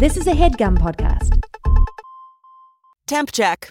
This is a headgum podcast. Temp check.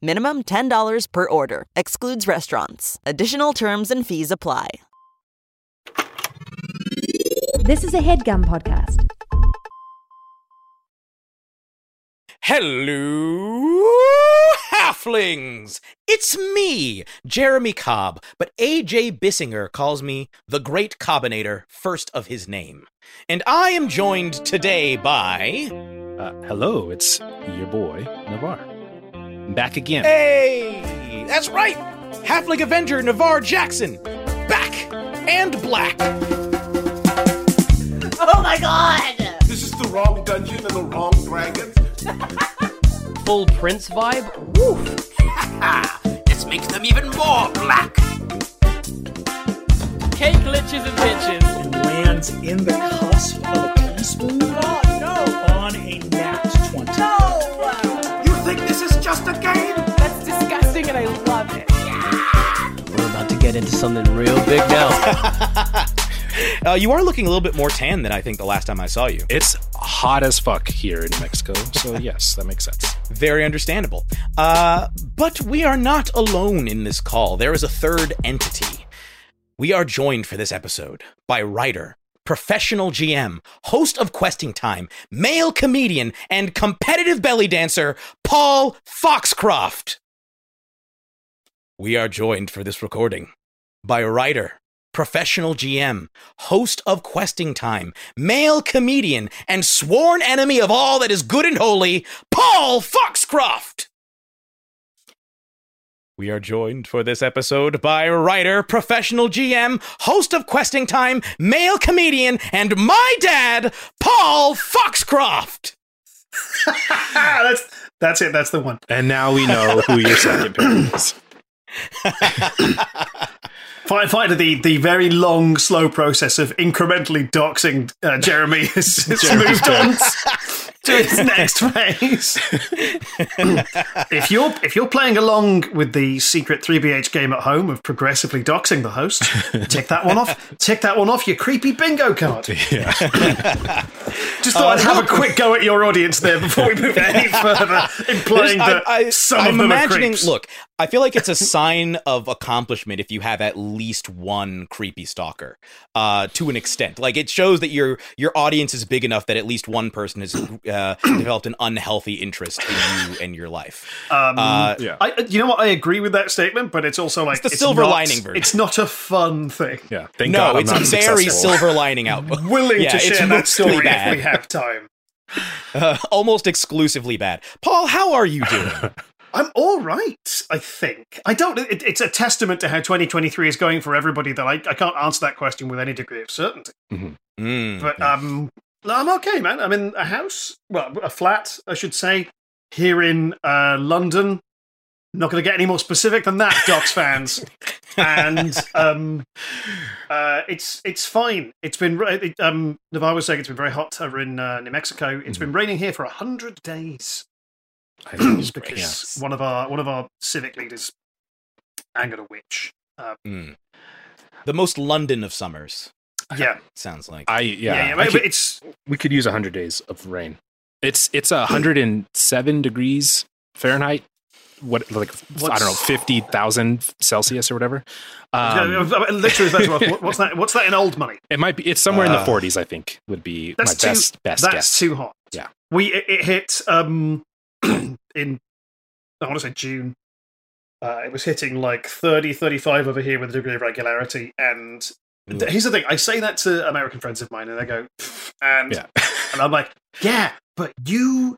Minimum $10 per order. Excludes restaurants. Additional terms and fees apply. This is a headgum podcast. Hello, halflings! It's me, Jeremy Cobb, but AJ Bissinger calls me the Great Cobbinator, first of his name. And I am joined today by. Uh, hello, it's your boy, Navaar. Back again. Hey! That's right! Halfling Avenger Navaar Jackson! Back! And black! Oh my god! This is the wrong dungeon and the wrong dragon. Full Prince vibe? Woof! Let's make them even more black. Cake glitches and bitches. and lands in the cusp of a teaspoon Oh no! on a nat just a game? That's disgusting and I love it. We're about to get into something real big now. Uh, you are looking a little bit more tan than I think the last time I saw you. It's hot as fuck here in Mexico, so yes, that makes sense. Very understandable. Uh, but we are not alone in this call. There is a third entity. We are joined for this episode by writer, professional GM, host of Questing Time, male comedian, and competitive belly dancer, Paul Foxcroft. We are joined for this recording by a writer, professional GM, host of Questing Time, male comedian, and sworn enemy of all that is good and holy, Paul Foxcroft. We are joined for this episode by writer, professional GM, host of Questing Time, male comedian, and my dad, Paul Foxcroft. that's that's it. That's the one. And now we know who your second parent is. Fight, fight the the very long, slow process of incrementally doxing uh, Jeremy has, has moved on to its next phase. if you're if you're playing along with the secret three BH game at home of progressively doxing the host, tick that one off. Tick that one off your creepy bingo card. Yeah. Just thought uh, I'd have a quick go at your audience there before we move any further, implying There's- that I, I, some I'm of them imagining. are creeps. Look, I feel like it's a sign of accomplishment if you have at least one creepy stalker. Uh, to an extent, like it shows that your your audience is big enough that at least one person has uh, developed an unhealthy interest in you and your life. Um, Uh, yeah. I, you know what? I agree with that statement, but it's also like the silver not- lining version. It's not a fun thing. Yeah. Thank no, God I'm it's a not very successful. silver lining out. Willing Yeah, to it's share that story bad. if we have time. Uh, almost exclusively bad. Paul, how are you doing? I'm all right. I think I don't. It, it's a testament to how 2023 is going for everybody that I, I can't answer that question with any degree of certainty. Mm, But um, no, I'm okay, man. I'm in a house, well, a flat, I should say, here in uh, London. Not going to get any more specific than that, Docs fans. and um, uh, it's it's fine. It's been ra- it, um, Navaar was saying it's been very hot over in uh, New Mexico. It's been raining here for a hundred days I think it's because great. Yes. one of our one of our civic leaders angered a witch. Uh, mm. The most London of summers. yeah, Sounds like. I yeah, yeah. yeah. I could- it's we could use 100 days of rain. It's it's a 107 degrees Fahrenheit. What like I don't know, 50,000 Celsius or whatever. Um, yeah, literally that's what's that? What's that in old money? it might be it's somewhere in Uh, the 40s I think would be That's my too, best best That's guess. too hot. Yeah. we it, it hit um in I want to say June. Uh, it was hitting like 30, 35 over here with a degree of regularity. And here's the thing: I say that to American friends of mine, and they go, and Yeah. and I'm like, yeah, but you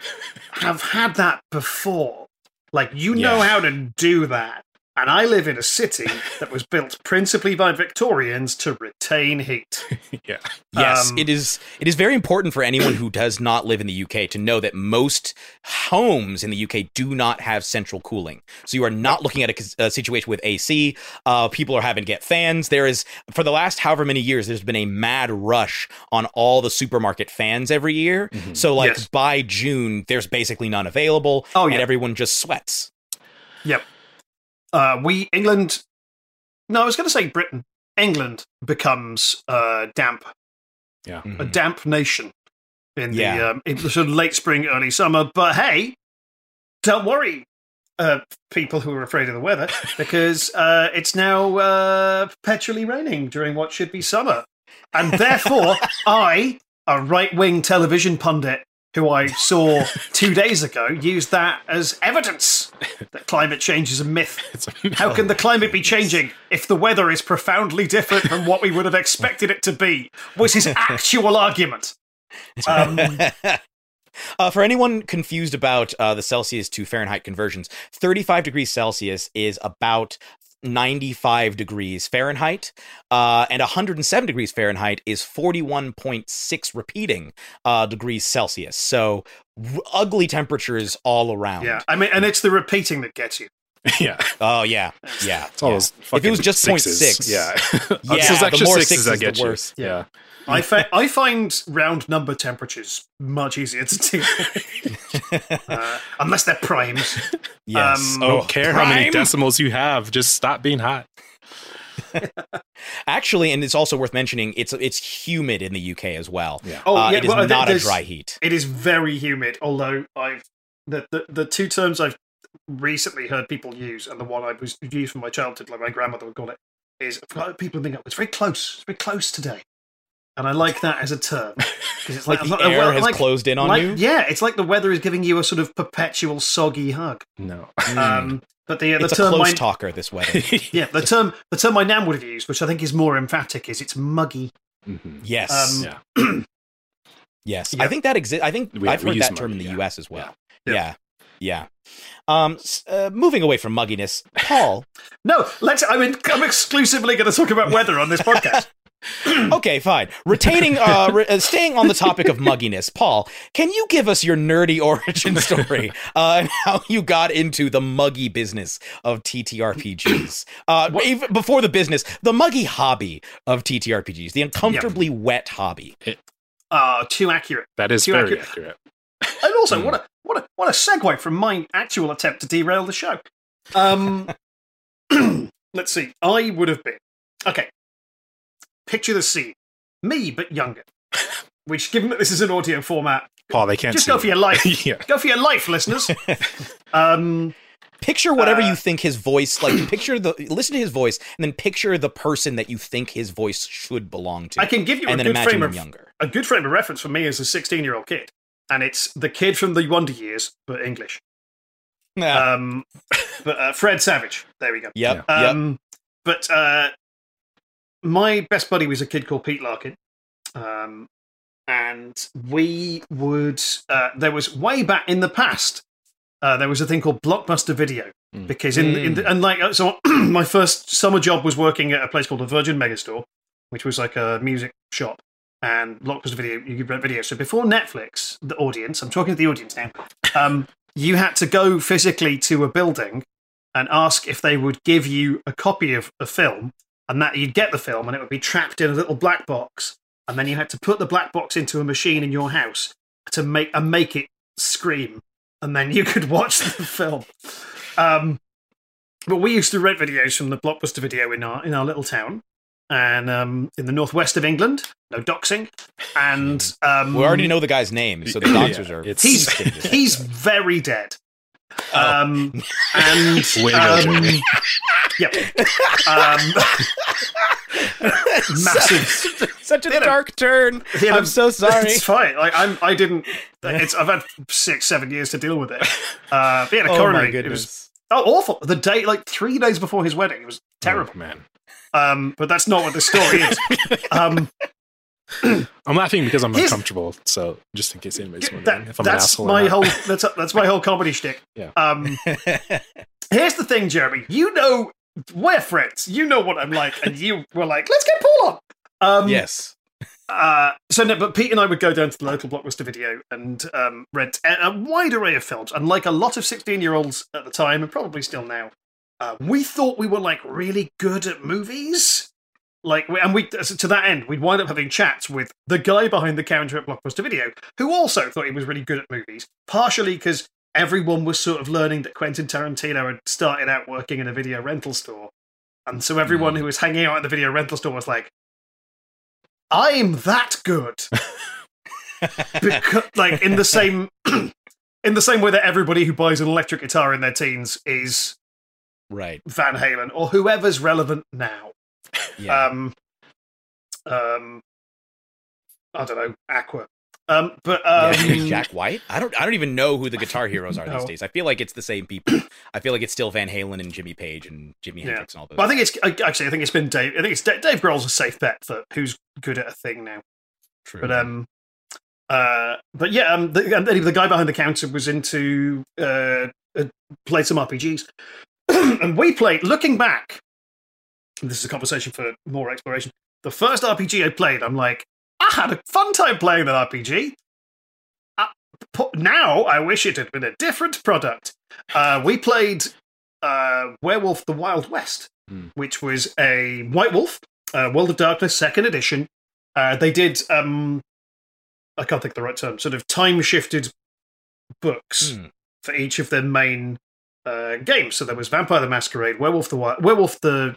have had that before. Like you know how to do that. And I live in a city that was built principally by Victorians to retain heat. yeah. Yes, Um, it is. It is very important for anyone who does not live in the UK to know that most homes in the UK do not have central cooling. So you are not looking at a, a situation with AC. Uh, people are having to get fans. There is, for the last however many years, there's been a mad rush on all the supermarket fans every year. So like Yes. by June, there's basically none available, Oh, yeah. and everyone just sweats. Yep. Uh, we England. No, I was going to say Britain. England becomes uh, damp, Yeah. a damp nation in the Yeah. um, in the sort of late spring, early summer. But hey, don't worry, uh, people who are afraid of the weather, because uh, it's now uh, perpetually raining during what should be summer, and therefore I, a right-wing television pundit who I saw two days ago, used that as evidence that climate change is a myth. It's How can the climate be changing if the weather is profoundly different from what we would have expected it to be? Was his actual argument. Um, Uh, for anyone confused about uh, the Celsius to Fahrenheit conversions, 35 degrees Celsius is about 95 degrees Fahrenheit, uh, and 107 degrees Fahrenheit is 41.6 repeating uh, degrees Celsius. So r- ugly temperatures all around. yeah, I mean, and it's the repeating that gets you. yeah. Oh yeah. Yeah. It's all yeah. those If it was just sixes. 0.6. Yeah. Yeah, It's those the more sixes sixes, that the get you. worse. Yeah. I, fa- I find round number temperatures much easier to deal with. uh, unless they're primes. Yes. Um, I don't care how many decimals you have. Just stop being hot. Actually, and it's also worth mentioning, it's it's humid in the UK as well. Yeah. Oh, Uh, yeah, it is well, not a dry heat. It is very humid, although I've the, the the two terms I've recently heard people use, and the one I was used from my childhood, like my grandmother would call it, is people think it's very close, it's very close today, and I like that as a term because it's Like like, the air well, has like- closed in on like- you. Yeah, it's like the weather is giving you a sort of perpetual soggy hug. No. Um, but the the it's a term close my, talker this weather. yeah the term the term my nan would have used, which I think is more emphatic, is it's muggy. Mhm. Yes. Um, Yeah. yes. yeah. I think that exists. I think We- I've we heard use that term in the yeah. US as well. Yeah. Yeah. Yeah. Um, uh, moving away from mugginess, Paul. No, let's. I mean, I'm exclusively going to talk about weather on this podcast. okay, fine. Retaining, uh, re- uh, staying on the topic of mugginess, Paul, can you give us your nerdy origin story uh, and how you got into the muggy business of TTRPGs? Uh, even before the business, the muggy hobby of TTRPGs, the uncomfortably wet hobby. Uh, too accurate. That is Too very accurate. accurate. And also, Hmm. what a what a what a segue from my actual attempt to derail the show. Um, let's see. I would have been okay. Picture the scene: me but younger. Which, given that this is an audio format, Paul, they can't just see go for your life. yeah. Go for your life, listeners. Um, Picture whatever Uh, you think his voice like. Picture the listen to his voice, and then picture the person that you think his voice should belong to. I can give you a and then good frame of younger. a good frame of reference for me as a 16 year old kid, and it's the kid from the Wonder Years, but English. Yeah. Um, but uh, Fred Savage. There we go. yep. yep. Um, But uh, my best buddy was a kid called Pete Larkin. Um, and we would, uh, there was way back in the past, uh, there was a thing called Blockbuster Video. Mm. Because in, in the, and like, uh, so my first summer job was working at a place called the Virgin Megastore, which was like a music shop. And Blockbuster Video, you could rent video. So before Netflix, the audience, I'm talking to the audience now, um, you had to go physically to a building and ask if they would give you a copy of a film, and that you'd get the film, and it would be trapped in a little black box, and then you had to put the black box into a machine in your house to make and make it scream, and then you could watch the film. Um, but we used to rent videos from the Blockbuster Video in our in our little town, and um, in the northwest of England, no doxing, and um, we already know the guy's name, so the doxers Yeah, are. it's- he's instinctive. he's very dead. Oh. Um, and Way to um, Jeremy. yep, um, massive. Such a You know, dark turn. you know, I'm so sorry. It's fine. Like I'm, I didn't. It's. I've had six, seven years to deal with it. Uh, yeah, the Oh coronary. my It was oh awful. The day, like three days before his wedding, it was terrible. Oh, man. Um, but that's not what the story is. um, I'm laughing because I'm uncomfortable. So just in case anybody's wondering That- if I'm an that's asshole. my whole that's that's my whole comedy shtick. Yeah. Um, here's the thing, Jeremy. You know we're friends. You know what I'm like, and you were like, "Let's get Paul on." Um, yes. Uh, so no, but Pete and I would go down to the local blockbuster video and um, rent a, a wide array of films. And like a lot of sixteen-year-olds at the time, and probably still now, uh, we thought we were like really good at movies. Like, and we to that end, we'd wind up having chats with the guy behind the counter at Blockbuster Video, who also thought he was really good at movies. Partially because everyone was sort of learning that Quentin Tarantino had started out working in a video rental store, and so everyone who was hanging out at the video rental store was like, I'm that good. because, like in the same in the same way that everybody who buys an electric guitar in their teens is Right. Van Halen or whoever's relevant now. Yeah. Um um I don't know, Aqua. Um but um Yeah, Jack White. I don't. I don't even know who the guitar heroes are these days. I feel like it's the same people. I feel like it's still Van Halen and Jimmy Page and Jimmy Yeah. Hendrix and all those. but I think it's actually I think it's been Dave I think it's Da- Dave Grohl's a safe bet for who's good at a thing now. True. But um, uh, but yeah, um, the, the guy behind the counter was into uh, uh played some RPGs, and we played. Looking back, this is a conversation for more exploration. The first RPG I played, I'm like, I had a fun time playing that RPG. Uh, now I wish it had been a different product. Uh, we played uh, Werewolf: The Wild West, Hmm. which was a White Wolf, uh, World of Darkness Second Edition. Uh, they did, um, I can't think of the right term, sort of time shifted books Hmm. for each of their main uh, games. So there was Vampire the Masquerade, Werewolf the Wild, Werewolf the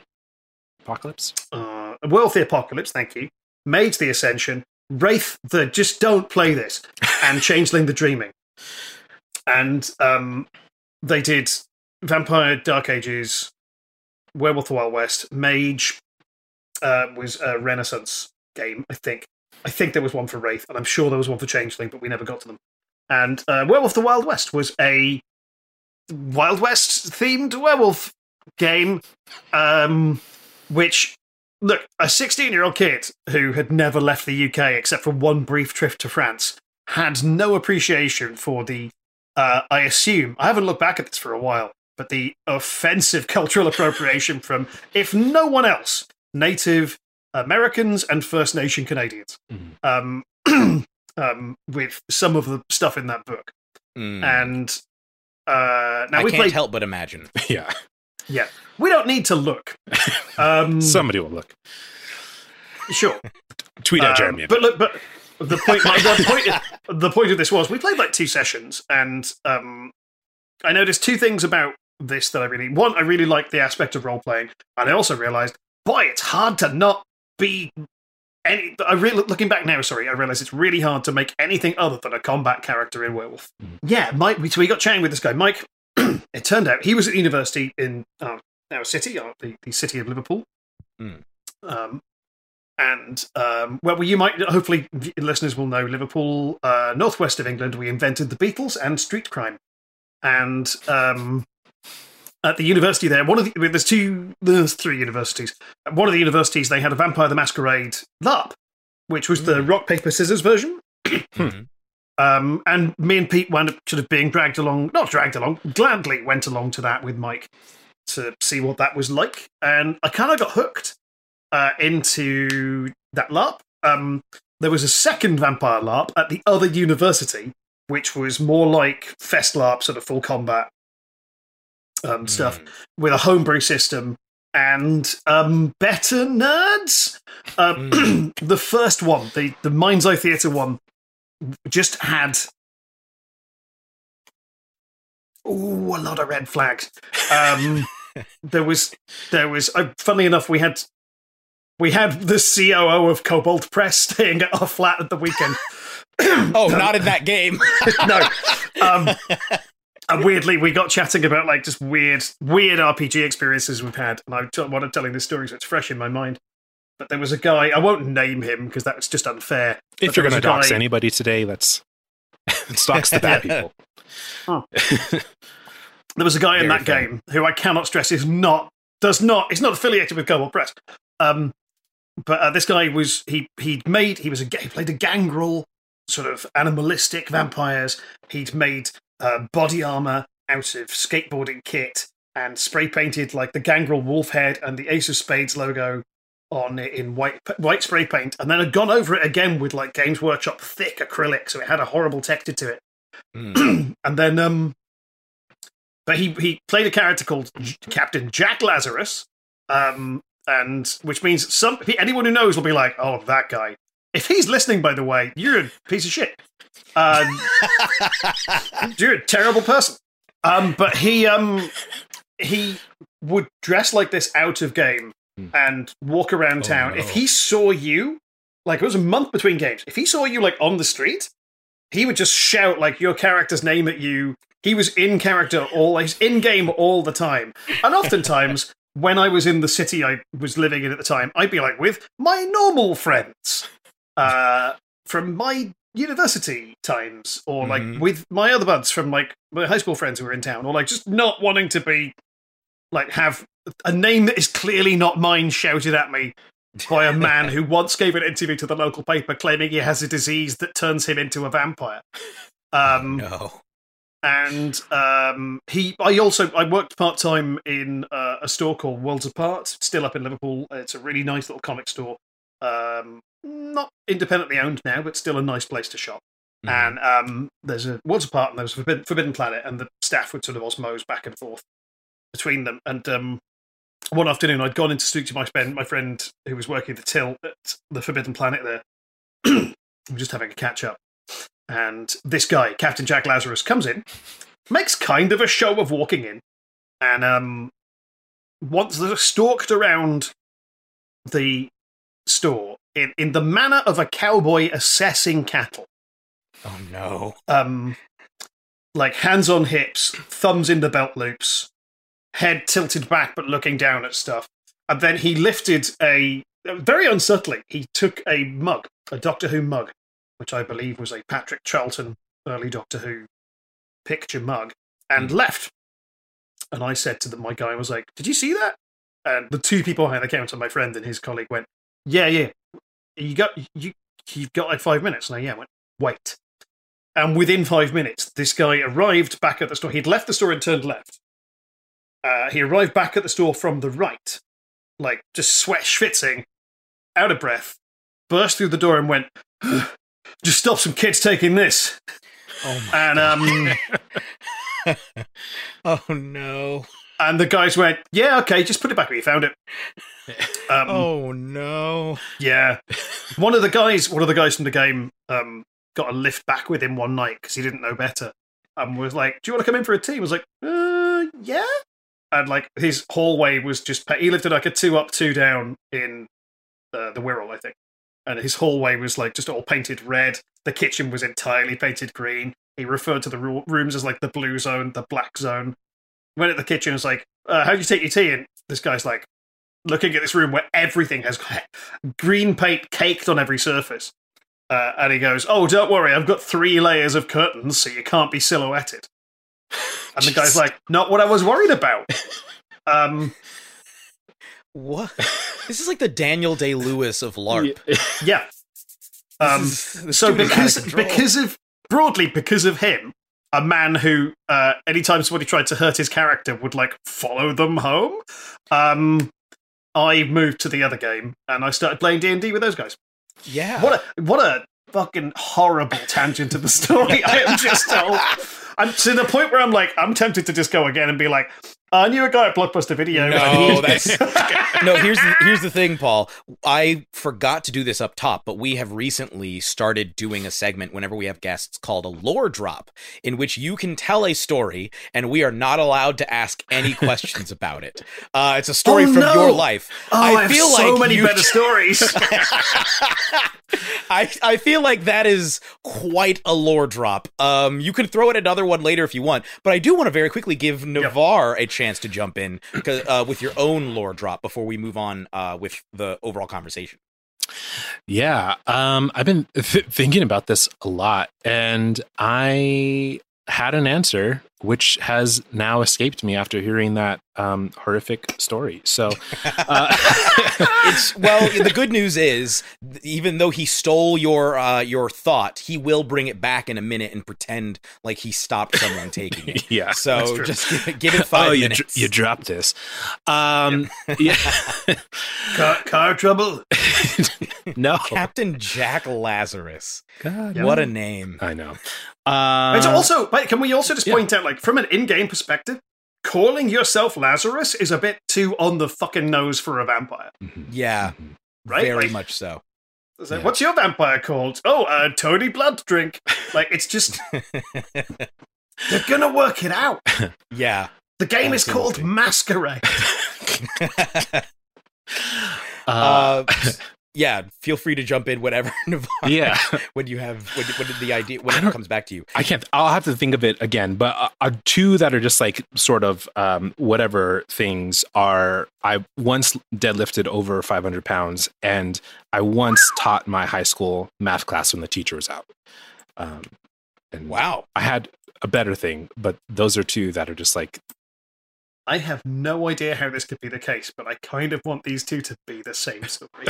Apocalypse. uh, Werewolf the Apocalypse, thank you, Mage the Ascension, Wraith the Just Don't Play This, and Changeling the Dreaming. And um, they did Vampire Dark Ages, Werewolf the Wild West, Mage uh, was a Renaissance game, I think. I think there was one for Wraith, and I'm sure there was one for Changeling, but we never got to them. And uh, Werewolf the Wild West was a Wild West themed werewolf game, um, which look, a 16 year old kid who had never left the UK except for one brief trip to France had no appreciation for the, uh, I assume, I haven't looked back at this for a while, but the offensive cultural appropriation from, if no one else, Native Americans and First Nation Canadians. Um, um, with some of the stuff in that book. Mm. And uh, now I we can't play. help but imagine. yeah. Yeah, we don't need to look. Um, Somebody will look. sure. Tweet at Um, Jeremy. But look, but the point, the point, the point of this was we played like two sessions, and um, I noticed two things about this that I really one. I really liked the aspect of role playing, and I also realized, boy, it's hard to not be. Any, I really looking back now. Sorry, I realize it's really hard to make anything other than a combat character in Werewolf. Yeah, Mike. We, so we got chatting with this guy, Mike. it turned out he was at university in uh, our city, uh, the, the city of Liverpool. Mm. Um, and um, well, you might hopefully listeners will know Liverpool, uh, northwest of England. We invented the Beatles and street crime, and um, at the university there, one of the there's two, there's three universities. At one of the universities, they had a Vampire the Masquerade LARP, which was the rock paper scissors version. Mhm. Um, and me and Pete wound up sort of being dragged along, not dragged along, gladly went along to that with Mike to see what that was like. And I kind of got hooked uh, into that LARP. Um, there was a second vampire LARP at the other university, which was more like Fest LARP, sort of full combat um, stuff, with a homebrew system and um, better nerds. Uh, the first one, the, the Mind's Eye Theatre one, just had ooh, a lot of red flags. Um, there was, there was. Uh, funnily enough, we had we had the COO of Kobold Press staying at our flat at the weekend. Oh, not in that game. no. Um, and weirdly, we got chatting about like just weird, weird RPG experiences we've had. And I t- wanted telling this story, so it's fresh in my mind. But there was a guy. I won't name him because that's just unfair. if you're going to was dox guy- anybody today, let's stalks the bad people. There was a guy in that fair. game who I cannot stress is not does not is not affiliated with Kobold Press. Um, but uh, this guy was he he'd made he was a he played a gangrel sort of animalistic vampires. He'd made uh, body armor out of skateboarding kit and spray painted like the gangrel wolf head and the Ace of Spades logo on it in white white spray paint, and then had gone over it again with like Games Workshop thick acrylic, so it had a horrible texture to it. Mm. and then um but he he played a character called J- Captain Jack Lazarus um and which means some anyone who knows will be like oh that guy if he's listening by the way you're a piece of shit um you're a terrible person um but he um he would dress like this out of game and walk around Oh, town no. if he saw you like it was a month between games if he saw you like on the street he would just shout like your character's name at you. He was in character all he's in game all the time. And oftentimes when I was in the city I was living in at the time, I'd be like with my normal friends. Uh from my university times or like Mhm. with my other buds from like my high school friends who were in town or like just not wanting to be like have a name that is clearly not mine shouted at me by a man who once gave an interview to the local paper claiming he has a disease that turns him into a vampire. Um, no. and um, he, I also, I worked part time in uh, a store called Worlds Apart, still up in Liverpool. It's a really nice little comic store. Um, not independently owned now, but still a nice place to shop. Mhm. And um, there's a Worlds Apart and there's a Forbidden, Forbidden Planet, and the staff would sort of osmose back and forth between them. And um, one afternoon, I'd gone in to speak to my friend, my friend who was working the till at the Forbidden Planet there. we were just having a catch up. And this guy, Captain Jack Lazarus, comes in, makes kind of a show of walking in, and um, once they're stalked around the store in, in the manner of a cowboy assessing cattle Oh no. um, like hands on hips, thumbs in the belt loops, head tilted back but looking down at stuff. And then he lifted a very unsubtly. He took a mug, a Doctor Who mug, which I believe was a Patrick Troughton early Doctor Who picture mug, and hmm. left. And I said to the, my guy, I was like, "Did you see that?" And the two people behind the counter, my friend and his colleague, went, "Yeah, yeah. You got you. You've got like five minutes." And I yeah, I went, "Wait." And within five minutes, this guy arrived back at the store. He'd left the store and turned left. Uh, he arrived back at the store from the right, like just sweat schwitzing, out of breath, burst through the door and went, "Just stop some kids taking this." Oh my. And um, oh no. and the guys went, "Yeah, okay, just put it back where you found it." Um, Oh no. Yeah, one of the guys, one of the guys from the game, um, got a lift back with him one night because he didn't know better, and was like, "Do you want to come in for a tea?" I was like, "Uh, yeah." And like his hallway was just he lived in like a two up, two down in uh, the Wirral, I think, and his hallway was like just all painted red. The kitchen was entirely painted green. He referred to the rooms as like the blue zone, the black zone. Went at the kitchen, was like, uh, "How do you take your tea?" And this guy's like, looking at this room where everything has green paint caked on every surface. Uh, and he goes, Oh, don't worry, I've got three layers of curtains so you can't be silhouetted. And the guy's like, Not what I was worried about. Um, What? This is like the Daniel Day Lewis of LARP. yeah. Um, This is- this so dude is out of because because of broadly because of him, a man who uh, anytime somebody tried to hurt his character would like follow them home. Um, I moved to the other game and I started playing D and D with those guys. yeah. What a what a fucking horrible tangent of the story. I am just told. I'm to the point where I'm like, I'm tempted to just go again and be like, I knew a guy at Blockbuster Video. No, that's no. Here's the, here's the thing, Paul. I forgot to do this up top, but we have recently started doing a segment whenever we have guests called a lore drop, in which you can tell a story, and we are not allowed to ask any questions about it. Uh, it's a story Oh, from no. your life. Oh, I, have so many you- better stories. I I feel like that is quite a lore drop. Um, you can throw in another one later if you want, but I do want to very quickly give Navaar a chance to jump in uh, with your own lore drop before we move on uh, with the overall conversation. Yeah, um, I've been th- thinking about this a lot, and I had an answer which has now escaped me after hearing that um, horrific story. So, uh, it's well. The good news is, even though he stole your uh, your thought, he will bring it back in a minute and pretend like he stopped someone taking it. yeah. So just give it, give it five oh, you, minutes. dr- you dropped this. Um, yeah. Car, car trouble. no. Captain Jack Lazarus. God, What a name. I know. Uh, it's also, wait, can we also just yeah. point out, like, from an in-game perspective, calling yourself Lazarus is a bit too on the fucking nose for a vampire, mhm, Yeah, mhm. right? very Like, much so. like, yeah. What's your vampire called? Oh, uh, Tony Blood Drink. Like, it's just they're gonna work it out. yeah. The game is called Masquerade. Uh, uh, yeah, feel free to jump in whenever, Navaar, yeah. when you have when, when the idea when it comes back to you. I can't. I'll have to think of it again. But uh, uh, two that are just like sort of um, whatever things are. I once deadlifted over 500 pounds, and I once taught my high school math class when the teacher was out. Um, and Wow. I had a better thing, but those are two that are just like I have no idea how this could be the case, but I kind of want these two to be the same story.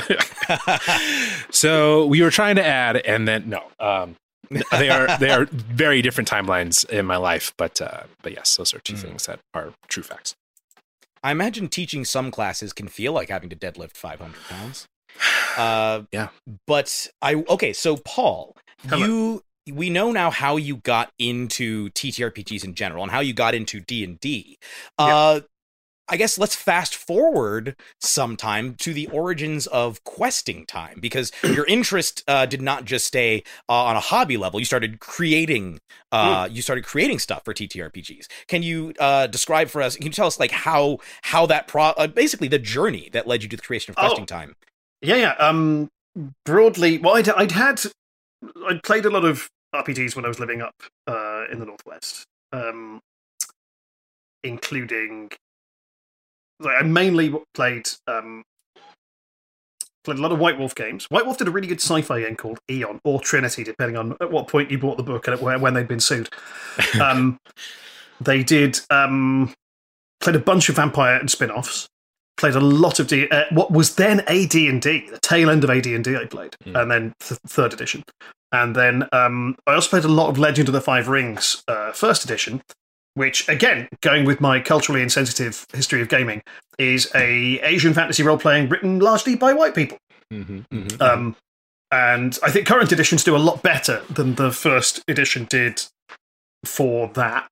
so we were trying to add, and then no, um, they are they are very different timelines in my life. But uh, but yes, those are two Mm. things that are true facts. I imagine teaching some classes can feel like having to deadlift 500 pounds. Uh, Yeah. But I okay. So Paul, Hello. you we know now how you got into TTRPGs in general and how you got into D and D. Uh, I guess let's fast forward sometime to the origins of questing time because your interest uh, did not just stay uh, on a hobby level. You started creating, uh, you started creating stuff for TTRPGs. Can you uh, describe for us? Can you tell us like how how that pro uh, basically the journey that led you to the creation of Oh. questing time? Yeah, yeah. Um, broadly, well, I'd, I'd had, I'd played a lot of RPGs when I was living up uh, in the northwest, um, including. like, I mainly played um, played a lot of White Wolf games. White Wolf did a really good sci-fi game called Aeon or Trinity, depending on at what point you bought the book and when they'd been sued. Um, they did um, played a bunch of vampire and spin-offs played a lot of D. Uh, what was then AD and D, the tail end of AD and D. I played, Mm. and then th- third edition, and then um, I also played a lot of Legend of the Five Rings, uh, first edition, which again, going with my culturally insensitive history of gaming, is a Asian fantasy role playing written largely by white people. Mm-hmm, mm-hmm. Um, and I think current editions do a lot better than the first edition did for that.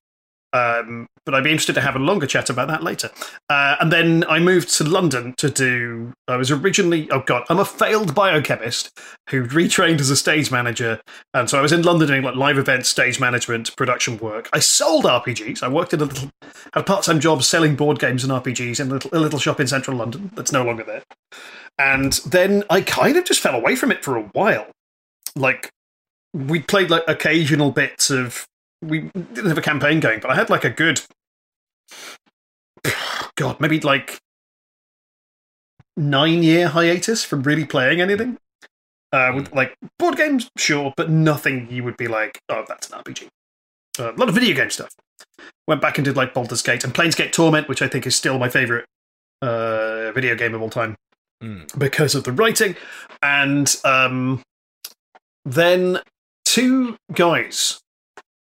Um, but I'd be interested to have a longer chat about that later. Uh, and then I moved to London to do. I was originally, oh god, I'm a failed biochemist who retrained as a stage manager, and so I was in London doing like live events, stage management, production work. I sold RPGs. I worked in a little, had a part-time job selling board games and RPGs in a little, a little shop in central London that's no longer there. And then I kind of just fell away from it for a while. Like we played like occasional bits of. We didn't have a campaign going, but I had like a good. God, maybe like nine year hiatus from really playing anything. Uh, with like board games, sure, but nothing you would be like, oh, that's an RPG. Uh, a lot of video game stuff. Went back and did like Baldur's Gate and Planescape Torment, which I think is still my favorite uh, video game of all time Mm. because of the writing. And um, then two guys.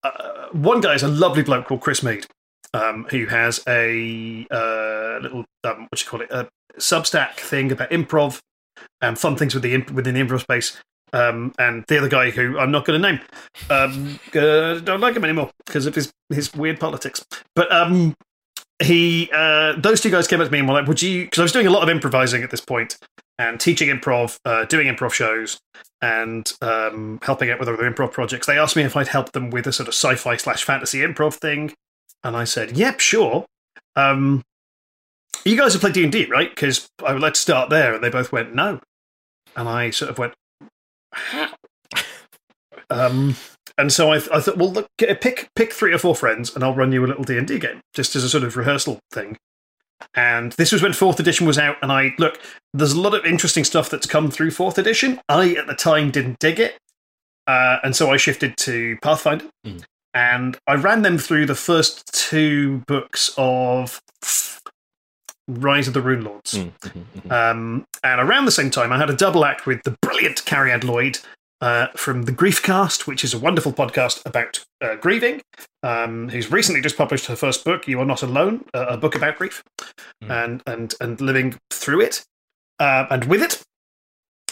Uh, one guy is a lovely bloke called Chris Mead, um, who has a uh, little um, what you call it a Substack thing about improv and fun things with the imp- within the improv space. Um, and the other guy who I'm not going to name, um, uh, don't like him anymore because of his his weird politics. But um, he uh, those two guys came up to me and were like, "Would you?" Because I was doing a lot of improvising at this point and teaching improv, uh, doing improv shows, and um, helping out with other improv projects. They asked me if I'd help them with a sort of sci-fi slash fantasy improv thing, and I said, "Yep, sure." Um, you guys have played D and D, right? Because I would like to start there, and they both went no, and I sort of went? Um, and so I, I thought, well, look, pick pick three or four friends, and I'll run you a little D and D game, just as a sort of rehearsal thing. And this was when fourth edition was out, and I look. There's a lot of interesting stuff that's come through fourth edition. I at the time didn't dig it, uh, and so I shifted to Pathfinder. Mm. and I ran them through the first two books of Rise of the Runelords. Mm. Um, and around the same time, I had a double act with the brilliant Cariad Lloyd uh, from the Griefcast, which is a wonderful podcast about uh, grieving, um, who's recently just published her first book, You Are Not Alone, uh, a book about grief and, and, and living through it uh, and with it.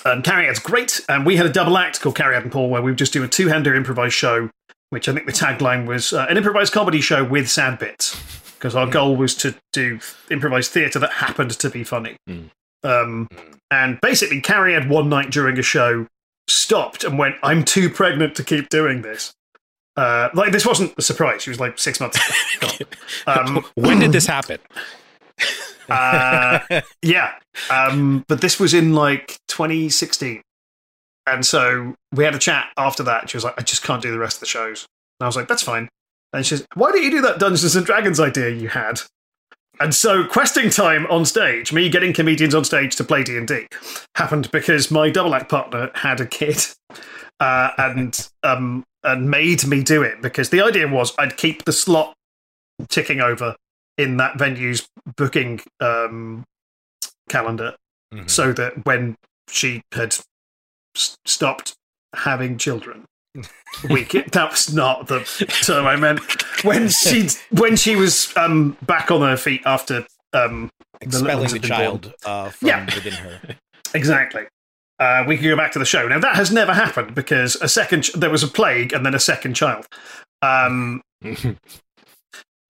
Um, Cariad's great, and we had a double act called Cariad and Paul, where we would just do a two-hander improvised show, which I think the tagline was uh, an improvised comedy show with sad bits, because our goal was to do improvised theatre that happened to be funny. Mm. Um, and basically, Cariad one night during a show stopped and went, "I'm too pregnant to keep doing this." Uh, like this wasn't a surprise. She was like six months. Gone. Um, when did this happen? uh, yeah. Um, but this was in like 2016. And so we had a chat after that. She was like, I just can't do the rest of the shows. And I was like, that's fine. And she's, why don't you do that Dungeons and Dragons idea you had? And so questing time on stage, me getting comedians on stage to play D&D, happened because my double act partner had a kid uh, and, um, and made me do it because the idea was I'd keep the slot ticking over in that venue's booking um, calendar Mhm. so that when she had s- stopped having children that was not the term I meant when she when she was um, back on her feet after um, Expelling the born. child uh, from Yeah. within her. Exactly. Uh, we can go back to the show now. That has never happened because a second ch- there was a plague and then a second child. Um,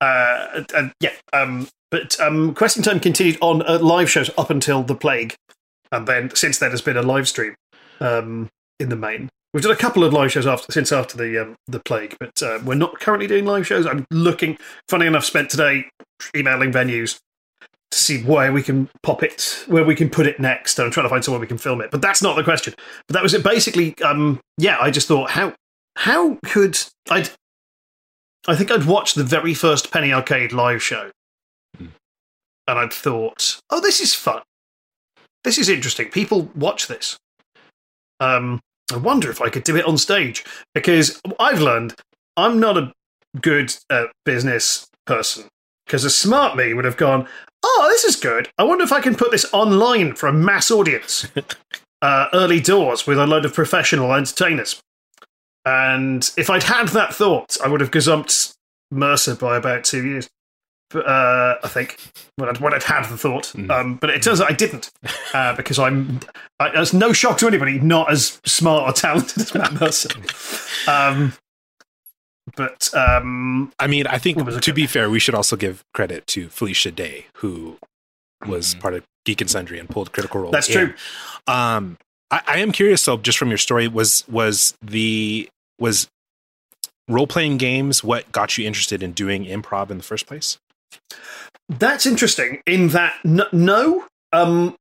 uh, and yeah, um, but um, Questing Time continued on uh, live shows up until the plague, and then since then has been a live stream um, in the main. We've done a couple of live shows after since after the um, the plague, but uh, we're not currently doing live shows. I'm looking. Funny enough, spent today emailing venues to see where we can pop it, where we can put it next. And I'm trying to find somewhere we can film it. But that's not the question. But that was it. Basically, um, yeah, I just thought how how could I? I think I'd watched the very first Penny Arcade live show, Hmm. and I'd thought, oh, this is fun. This is interesting. People watch this. Um, I wonder if I could do it on stage because I've learned I'm not a good uh, business person. Because a smart me would have gone, oh, this is good. I wonder if I can put this online for a mass audience, uh, early doors with a load of professional entertainers. And if I'd had that thought, I would have gazumped Mercer by about two years. But, uh, I think when I'd, when I'd had the thought, um, but it turns out I didn't uh, because I'm. I, it's no shock to anybody not as smart or talented as Matt Mercer. Um, but um, I mean, I think to be fair, we should also give credit to Felicia Day, who was Mhm. part of Geek and Sundry and pulled Critical Role. that's in. true. Um, I, I am curious though, just from your story, was was the was role playing games what got you interested in doing improv in the first place? That's interesting. In that, n- no, um,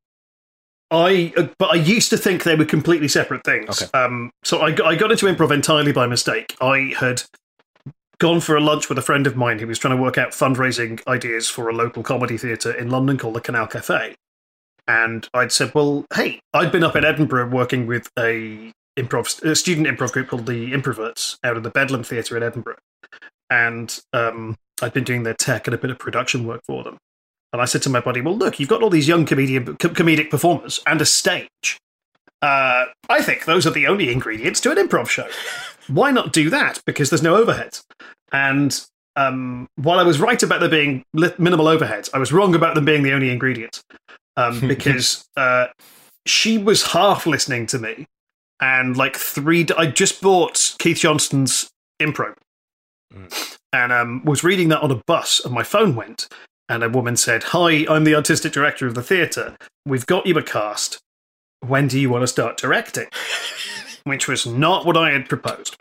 I uh, but I used to think they were completely separate things. Okay. Um, so I got, I got into improv entirely by mistake. I had gone for a lunch with a friend of mine who was trying to work out fundraising ideas for a local comedy theatre in London called the Canal Cafe. And I'd said, well, hey, I'd been up in Edinburgh working with a improv a student improv group called the Improverts out of the Bedlam Theatre in Edinburgh, and um, I'd been doing their tech and a bit of production work for them. And I said to my buddy, "Well, look, you've got all these young comedian co- comedic performers and a stage. Uh, I think those are the only ingredients to an improv show. Why not do that? Because there's no overheads. And um, while I was right about there being minimal overheads, I was wrong about them being the only ingredients. Um, because uh, she was half listening to me, and like three, I just bought Keith Johnstone's improv, and um, was reading that on a bus, and my phone went, and a woman said, "Hi, I'm the artistic director of the theatre. We've got you a cast. When do you want to start directing?" Which was not what I had proposed.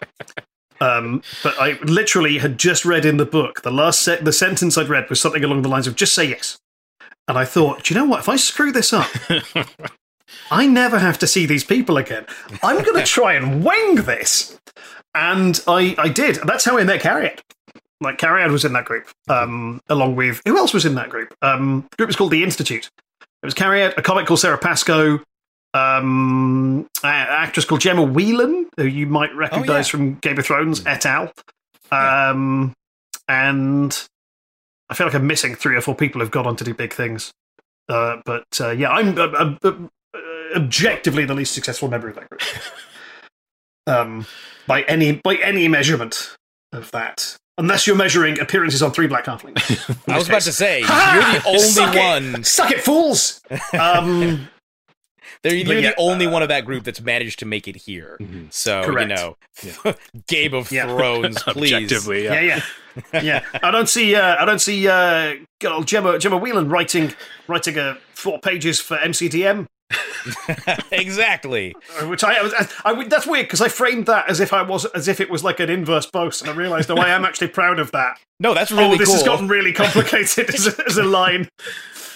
Um, but I literally had just read in the book the last se- the sentence I'd read was something along the lines of "just say yes," and I thought, do you know what? If I screw this up, I never have to see these people again. I'm going to try and wing this, and I I did. That's how I met Cariad. Like Cariad was in that group, um, along with who else was in that group? Um, the group was called the Institute. It was Cariad, a comic called Sara Pascoe, um, an actress called Gemma Whelan, who you might recognize from Game of Thrones, et al. Um, and I feel like I'm missing three or four people who've gone on to do big things. Uh, but uh, yeah, I'm uh, uh, uh, objectively the least successful member of that group. um, by any by any measurement of that, unless you're measuring appearances on three black halflings. I was about to say Ha! you're the only Suck it! one. Suck it, fools! Um, They're, you're yeah, the only one of that group that's managed to make it here. Mhm. So Correct. you know, Game of Yeah. Thrones, please. Objectively, yeah, yeah. yeah, yeah. I don't see. Uh, I don't see. Uh, good old Gemma Gemma Whelan writing writing a four pages for MCDM. exactly. Uh, Which I, I, was- I that's weird because I framed that as if I was as if it was like an inverse boast, and I realised oh, I am actually proud of that. No, that's really oh, this cool. has gotten really complicated as, a, as a line.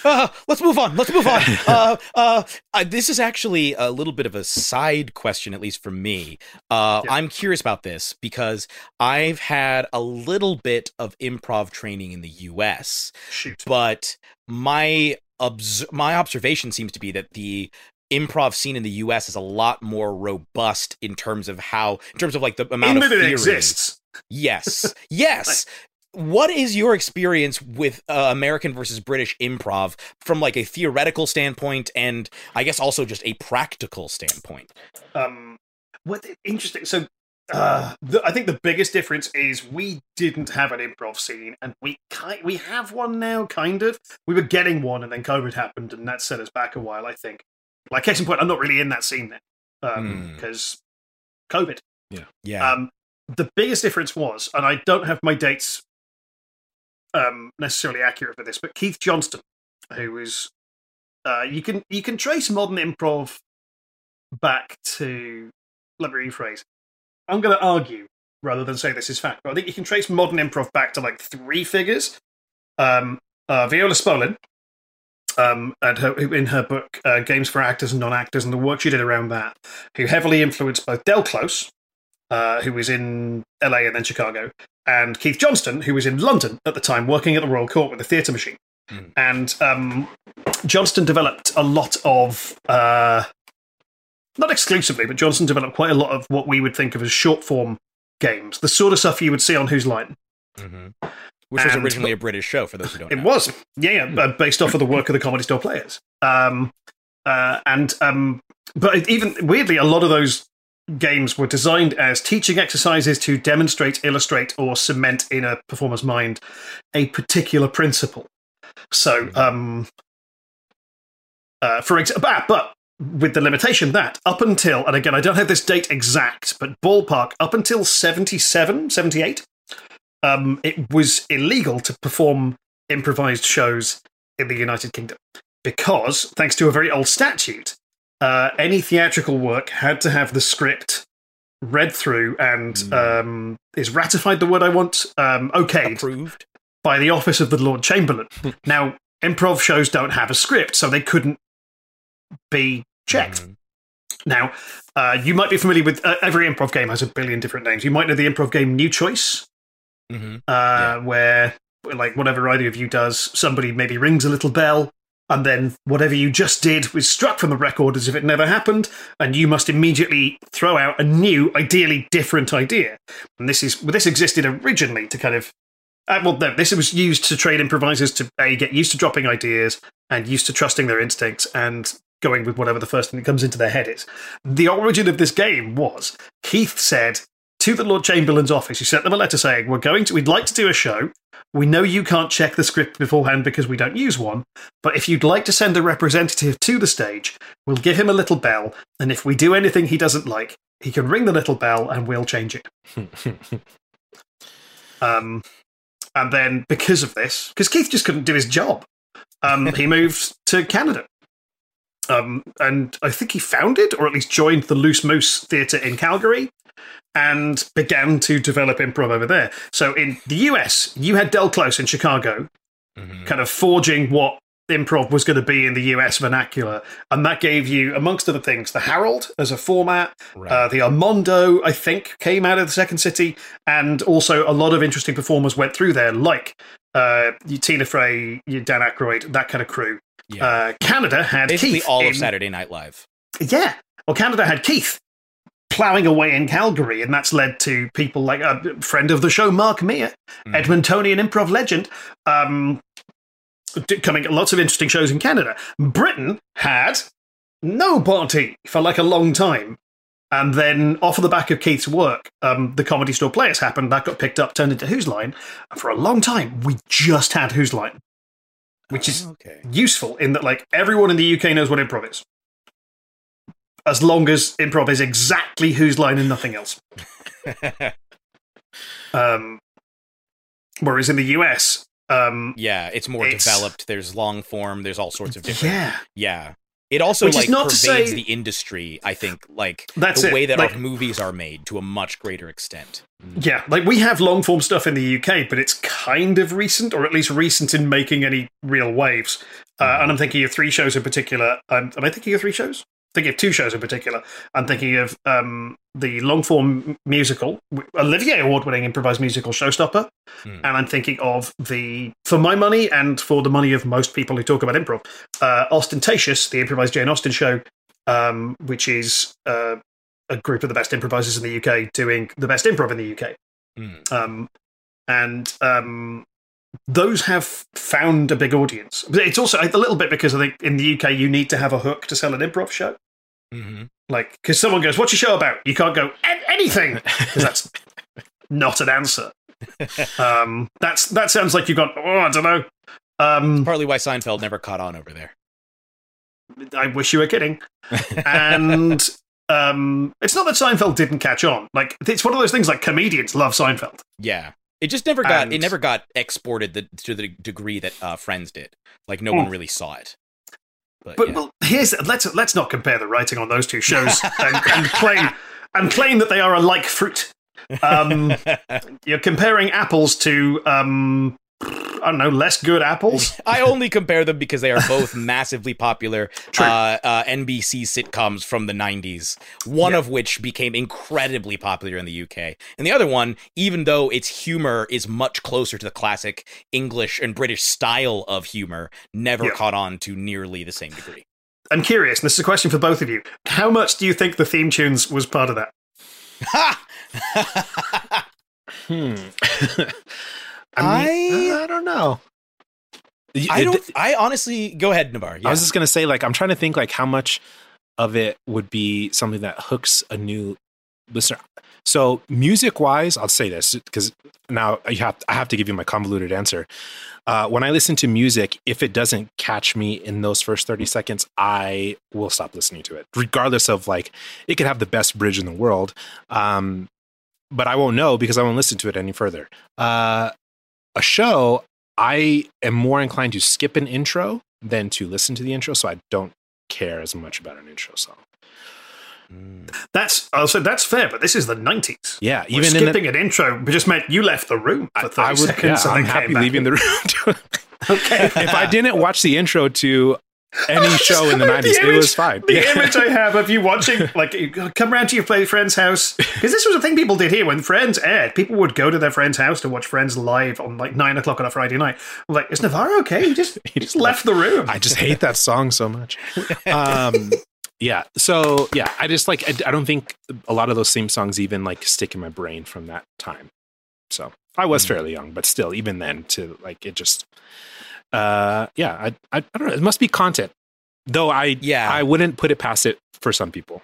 Uh, let's move on. Let's move on. Uh, uh, uh, this is actually a little bit of a side question, at least for me. Uh, Yeah. I'm curious about this because I've had a little bit of improv training in the U.S., Shoot. but my obs- my observation seems to be that the improv scene in the U.S. is a lot more robust in terms of how, in terms of like the amount In of that it exists. Yes. Yes. What is your experience with uh, American versus British improv from like a theoretical standpoint and I guess also just a practical standpoint? Um, what interesting. So, uh, the, I think the biggest difference is we didn't have an improv scene, and we ki- we have one now, kind of. We were getting one, and then COVID happened, and that set us back a while. I think. Like case in point, I'm not really in that scene now because COVID. Yeah. Um, the biggest difference was, and I don't have my dates um, necessarily accurate for this, but Keith Johnstone, who is, uh, you can you can trace modern improv back to. Let me rephrase. I'm going to argue rather than say this is fact, but I think you can trace modern improv back to like three figures. Um, uh, Viola Spolin, um, and her, in her book uh, Games for Actors and Non-Actors, and the work she did around that, who heavily influenced both Del Close, uh, who was in LA and then Chicago, and Keith Johnstone, who was in London at the time, working at the Royal Court with the theatre machine. Mm. And um, Johnstone developed a lot of, uh, not exclusively, but Johnstone developed quite a lot of what we would think of as short form games, the sort of stuff you would see on Whose Line. Mhm. Which was originally a British show for those who don't It know. was, yeah, yeah, uh, based off of the work of the Comedy Store players. Um, uh, and um, but even weirdly, a lot of those games were designed as teaching exercises to demonstrate, illustrate, or cement in a performer's mind a particular principle. So, um, uh, for example, but with the limitation that up until, and again, I don't have this date exact, but ballpark, up until 77, 78, um, it was illegal to perform improvised shows in the United Kingdom because, thanks to a very old statute, uh, any theatrical work had to have the script read through and um, is ratified the word I want um, okayed Approved. by the office of the Lord Chamberlain. now, improv shows don't have a script, so they couldn't be checked. Mhm. Now, uh, you might be familiar with uh, every improv game has a billion different names. You might know the improv game New Choice, Mhm. uh, where like whatever either of you does, somebody maybe rings a little bell, and then whatever you just did was struck from the record as if it never happened, and you must immediately throw out a new, ideally different idea. And this is well, this existed originally to kind of. Uh, well, no, this was used to train improvisers to a get used to dropping ideas and used to trusting their instincts and going with whatever the first thing that comes into their head is. The origin of this game was Keith said to the Lord Chamberlain's office, he sent them a letter saying, We're going to, we'd like to do a show. We know you can't check the script beforehand because we don't use one, but if you'd like to send a representative to the stage, we'll give him a little bell, and if we do anything he doesn't like, he can ring the little bell and we'll change it. Um, and then because of this, because Keith just couldn't do his job, um, he moved to Canada. Um, and I think he founded, or at least joined, the Loose Moose Theatre in Calgary and began to develop improv over there. So in the US, you had Del Close in Chicago, Mhm. kind of forging what improv was going to be in the US vernacular. And that gave you, amongst other things, the Harold as a format, Right. uh, the Armando, I think, came out of the Second City, and also a lot of interesting performers went through there, like uh, Tina Fey, Dan Aykroyd, that kind of crew. Yeah. Uh, Canada had Basically Keith all in- of Saturday Night Live. Yeah, well, Canada had Keith plowing away in Calgary, and that's led to people like a friend of the show, Mark Meer, Mm. Edmontonian improv legend, um, coming lots of interesting shows in Canada. Britain had no party for like a long time. And then, off of the back of Keith's work, um, the Comedy Store Players happened. That got picked up, turned into Whose Line. And for a long time, we just had Whose Line, which is okay. useful in that like everyone in the UK knows what improv is. As long as improv is exactly whose line and nothing else. Um, whereas in the US, um, yeah, it's more It's- developed. There's long form. There's all sorts of different. yeah, Yeah. It also Which like pervades say- the industry. I think like That's the it, way that like- our movies are made to a much greater extent. yeah, like we have long form stuff in the UK, but it's kind of recent, or at least recent in making any real waves. Uh, and I'm thinking of three shows in particular. Um, am I thinking of three shows? Thinking of two shows in particular. I'm thinking of um, the long form musical, Olivier Award winning improvised musical Showstopper. Hmm. And I'm thinking of the, for my money and for the money of most people who talk about improv, uh, Ostentatious, the improvised Jane Austen show, um, which is uh, a group of the best improvisers in the UK doing the best improv in the UK. Mm. Um, and um, those have found a big audience. It's also a little bit because I think in the UK you need to have a hook to sell an improv show. Hmm Like, because someone goes, "What's your show about?" You can't go anything because that's not an answer. Um, that's that sounds like you've got. Oh, I don't know. Um, Partly why Seinfeld never caught on over there. I wish you were kidding. And um, it's not that Seinfeld didn't catch on. Like, it's one of those things. Like comedians love Seinfeld. Yeah. It just never got it never got exported the, to the degree that uh, Friends did. Like no Hmm. one really saw it. But, But yeah. well, here's let's let's not compare the writing on those two shows and, and claim and claim that they are alike fruit. Um, you're comparing apples to um, I don't know less good apples. I only compare them because they are both massively popular uh, uh, NBC sitcoms from the 90s, one Yeah. of which became incredibly popular in the UK. And the other one, even though its humor is much closer to the classic English and British style of humor, never Yeah. caught on to nearly the same degree. I'm curious. And this is a question for both of you. How much do you think the theme tunes was part of that? Ha! Hmm. I- I don't know. I don't. I honestly go ahead, Navaar. Yeah. I was just gonna say, like, I'm trying to think, like, how much of it would be something that hooks a new listener. So, music wise, I'll say this because now you have I have to give you my convoluted answer. Uh, when I listen to music, if it doesn't catch me in those first 30 seconds, I will stop listening to it, regardless of like it could have the best bridge in the world. Um, but I won't know because I won't listen to it any further. Uh, a show, I am more inclined to skip an intro than to listen to the intro, so I don't care as much about an intro song. Mm. That's I'll say that's fair, but this is the 90s. Yeah, even in skipping the, an intro just meant you left the room for 30 I would, seconds. yeah, and I'm happy leaving the room. Okay. if I didn't watch the intro to any show in the The 90s, it was fine. The Yeah. image I have of you watching, like, come round to your play friend's house, because this was a thing people did here when Friends aired. People would go to their friend's house to watch Friends live on like nine o'clock on a Friday night. I'm like, is Navarro okay? He just, he just left the room. I just hate that song so much. Um, yeah. So yeah, I just like I, I don't think a lot of those theme songs even like stick in my brain from that time. So I was Mm. fairly young, but still, even then, to like it just, uh, yeah, I, I I don't know. It must be content, though. I Yeah. I wouldn't put it past it for some people.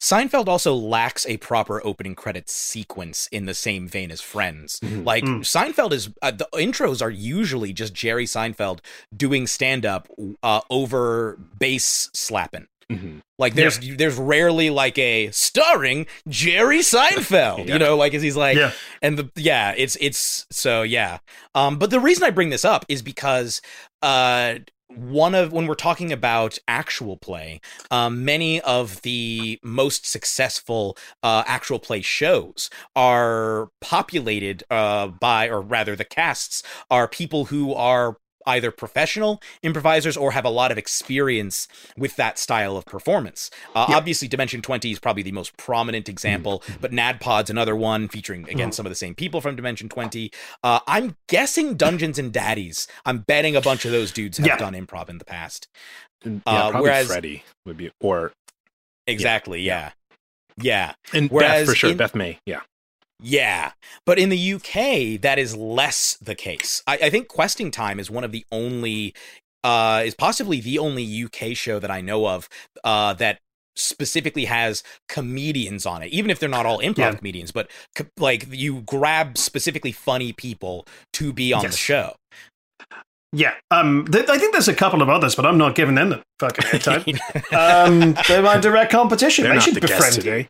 Seinfeld also lacks a proper opening credits sequence in the same vein as Friends. Mhm. Like Mm. Seinfeld is uh, the intros are usually just Jerry Seinfeld doing stand up uh, over bass slapping. Mhm. Like there's there's rarely like a starring Jerry Seinfeld, Yeah. you know, like as he's like Yeah. and the yeah, it's it's so yeah. Um but the reason I bring this up is because uh one of when we're talking about actual play, um, many of the most successful uh, actual play shows are populated uh, by, or rather, the casts are people who are either professional improvisers or have a lot of experience with that style of performance. Uh, Yeah. Obviously, Dimension 20 is probably the most prominent example, but NADDPOD's another one featuring, again, some of the same people from Dimension 20. Uh, I'm guessing Dungeons and Daddies. I'm betting a bunch of those dudes have Yeah. done improv in the past. And, Uh, yeah, whereas- Freddie would be, or Exactly, yeah. Yeah. And Whereas Beth for sure, in- Beth May. Yeah. Yeah. But in the UK, that is less the case. I, I think Questing Time is one of the only, uh, is possibly the only UK show that I know of uh, that specifically has comedians on it, even if they're not all improv Yeah. comedians, but co- like you grab specifically funny people to be on the show. Yeah, um, th- I think there's a couple of others, but I'm not giving them the fucking airtime. um, they're my direct competition. They're they not should the befriend guest today.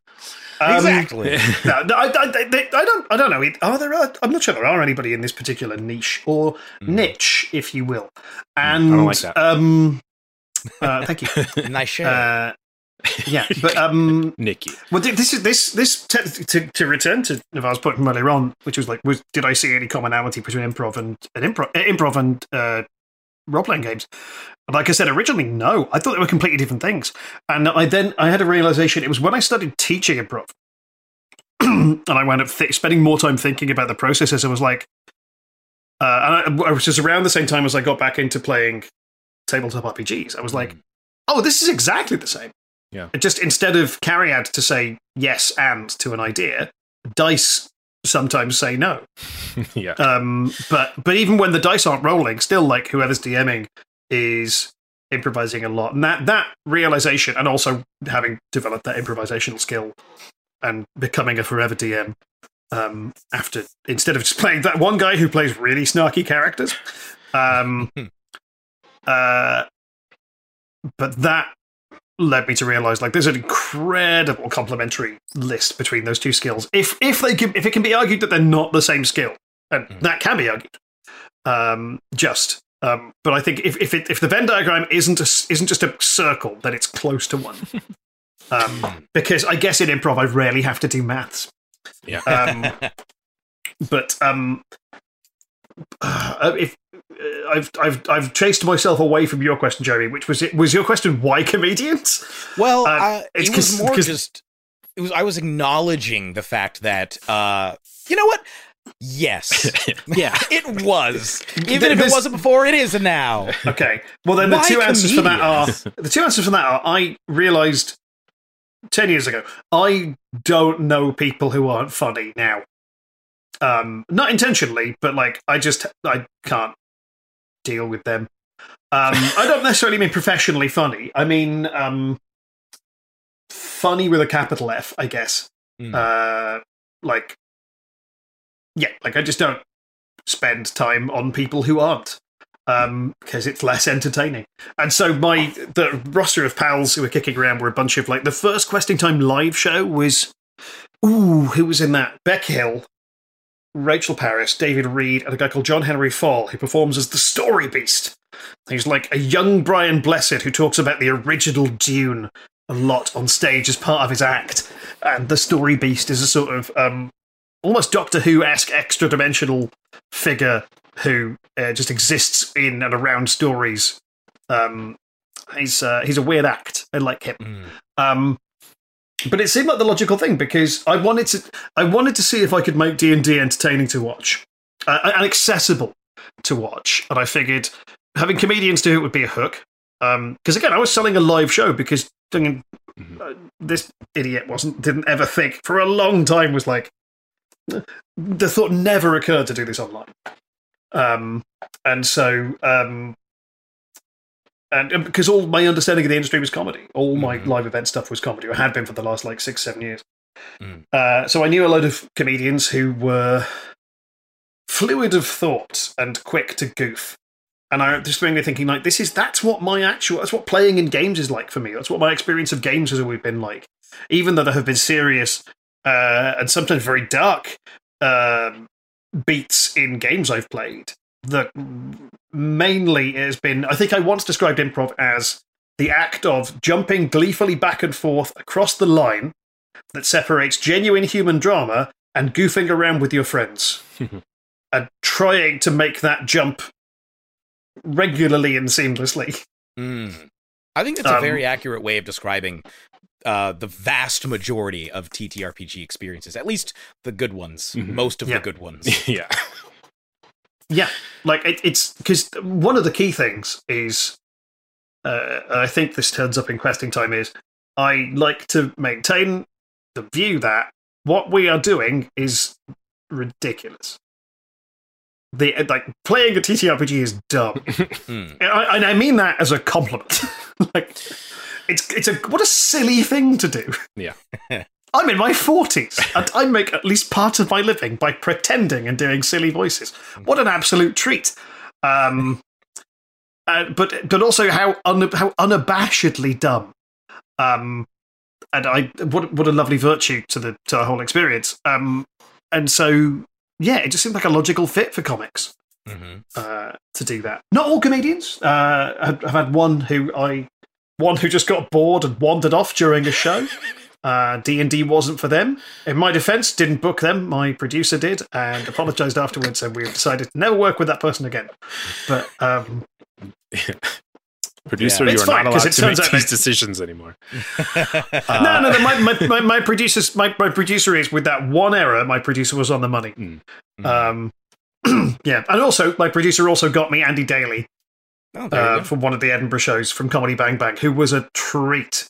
Um, exactly. No, no, I, I, they, I don't. I don't know. Are there? Are, I'm not sure there are anybody in this particular niche or niche, if you will. And Hmm. don't like that. Um, uh, thank you. nice show. Uh, yeah, but um, Nikki. well, this is this this to, to, to return to Navaar's point from earlier on, which was like, was did I see any commonality between improv and, and improv, uh, improv and uh, role playing games? Like I said originally, no. I thought they were completely different things, and I then I had a realization. It was when I started teaching improv, and I wound up th- spending more time thinking about the processes. I was like, uh, and I, I was just around the same time as I got back into playing tabletop RPGs. I was like, oh, this is exactly the same. Yeah. It just instead of carry out to say yes and to an idea, dice sometimes say no. yeah. Um, but but even when the dice aren't rolling, still like whoever's DMing is improvising a lot, and that that realization, and also having developed that improvisational skill and becoming a forever DM. Um, after instead of just playing that one guy who plays really snarky characters, um, uh, but that led me to realize like there's an incredible complementary list between those two skills. If if they can, if it can be argued that they're not the same skill, and that can be argued, um, just. Um, but I think if if, it, if the Venn diagram isn't a, s- isn't just a circle, then it's close to one. um, because I guess in improv I rarely have to do maths. Yeah. Um, but um, uh, if uh, I've I've I've chased myself away from your question, Jeremy, which was it was your question why comedians? Well, Uh, uh, it's it was more just it was. I was acknowledging the fact that uh, you know what? Yes, yeah. it was. Even if it wasn't before, it is now. Okay. Well, then the Why two answers for that are the two answers for that are I realized ten years ago I don't know people who aren't funny now. Um, not intentionally, but like I just I can't deal with them. Um, I don't necessarily mean professionally funny. I mean um, funny with a capital F, I guess. Mm. Uh, like, yeah, like I just don't spend time on people who aren't um, because it's less entertaining. And so my the roster of pals who were kicking around were a bunch of like the first Questing Time live show was ooh who was in that Bec Hill, Rachel Parris, David Reed, and a guy called John Henry Falle who performs as the Story Beast. He's like a young Brian Blessed who talks about the original Dune a lot on stage as part of his act, and the Story Beast is a sort of um, almost Doctor Who esque extra dimensional figure who uh, just exists in and around stories. Um, he's uh, he's a weird act. I like him. Mm. Um, but it seemed like the logical thing because I wanted to I wanted to see if I could make D and D entertaining to watch uh, and accessible to watch, and I figured having comedians do it would be a hook. Because again, I was selling a live show because thinking, uh, this idiot wasn't didn't ever think for a long time was like the thought never occurred to do this online. Um, and so, um, and and because all my understanding of the industry was comedy, all my Mhm. live event stuff was comedy, or had been for the last like six, seven years. Mm. Uh, so I knew a load of comedians who were fluid of thought and quick to goof. And I just remember thinking, like, this is that's what my actual that's what playing in games is like for me. That's what my experience of games has always been like. Even though there have been serious uh, and sometimes very dark um, beats in games I've played, that mainly has been. I think I once described improv as the act of jumping gleefully back and forth across the line that separates genuine human drama and goofing around with your friends and trying to make that jump regularly and seamlessly. Mm. I think that's a Um, very accurate way of describing uh, the vast majority of TTRPG experiences, at least the good ones, Mhm. most of Yeah. the good ones. yeah. Yeah, like it, it's because one of the key things is, uh, I think this turns up in questing time is I like to maintain the view that what we are doing is ridiculous. The like playing a TTRPG is dumb, Hmm. and I, and I mean that as a compliment. like, it's it's a what a silly thing to do. Yeah. I'm in my forties, and I make at least part of my living by pretending and doing silly voices. What an absolute treat! Um, uh, but but also how un, how unabashedly dumb. Um, and I what what a lovely virtue to the to the whole experience. Um, and so yeah, it just seemed like a logical fit for comics Mhm. uh, to do that. Not all comedians. Uh, I've, I've had one who I one who just got bored and wandered off during a show. Uh, D and D wasn't for them. In my defence, didn't book them. My producer did, and apologised afterwards. And we've decided to never work with that person again. But um, Producer, Yeah. you're fine, not 'cause allowed it to make turns out these that- decisions anymore. no, no, no. My, my, my, my producer's my, my producer is with that one error. My producer was on the money. Mm. Um, yeah, and also my producer also got me Andy Daly Oh, uh, from one of the Edinburgh shows from Comedy Bang Bang, who was a treat.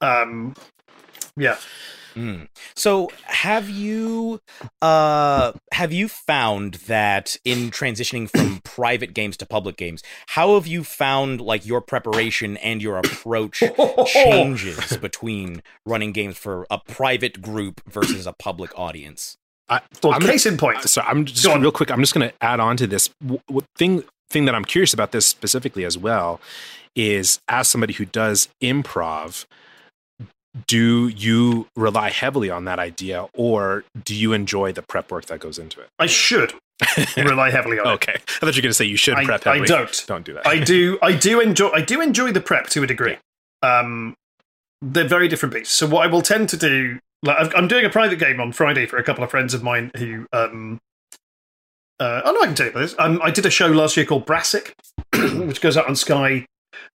Um, yeah, Mm. So have you uh have you found that in transitioning from private games to public games, how have you found like your preparation and your approach changes between running games for a private group versus a public audience? I, well, I'm gonna- case in point. so I'm just real quick. I'm just going to add on to this w- w- thing. Thing that I'm curious about this specifically as well is as somebody who does improv, do you rely heavily on that idea, or do you enjoy the prep work that goes into it? I should rely heavily on it. Okay, I thought you were going to say you should I- prep I don't. Don't do that. I do. I do enjoy. I do enjoy the prep to a degree. Um, they're very different beasts. So what I will tend to do, like I've- I'm doing a private game on Friday for a couple of friends of mine who. Um, uh, oh no, I can tell you about this. Um, I did a show last year called Brassic, which goes out on Sky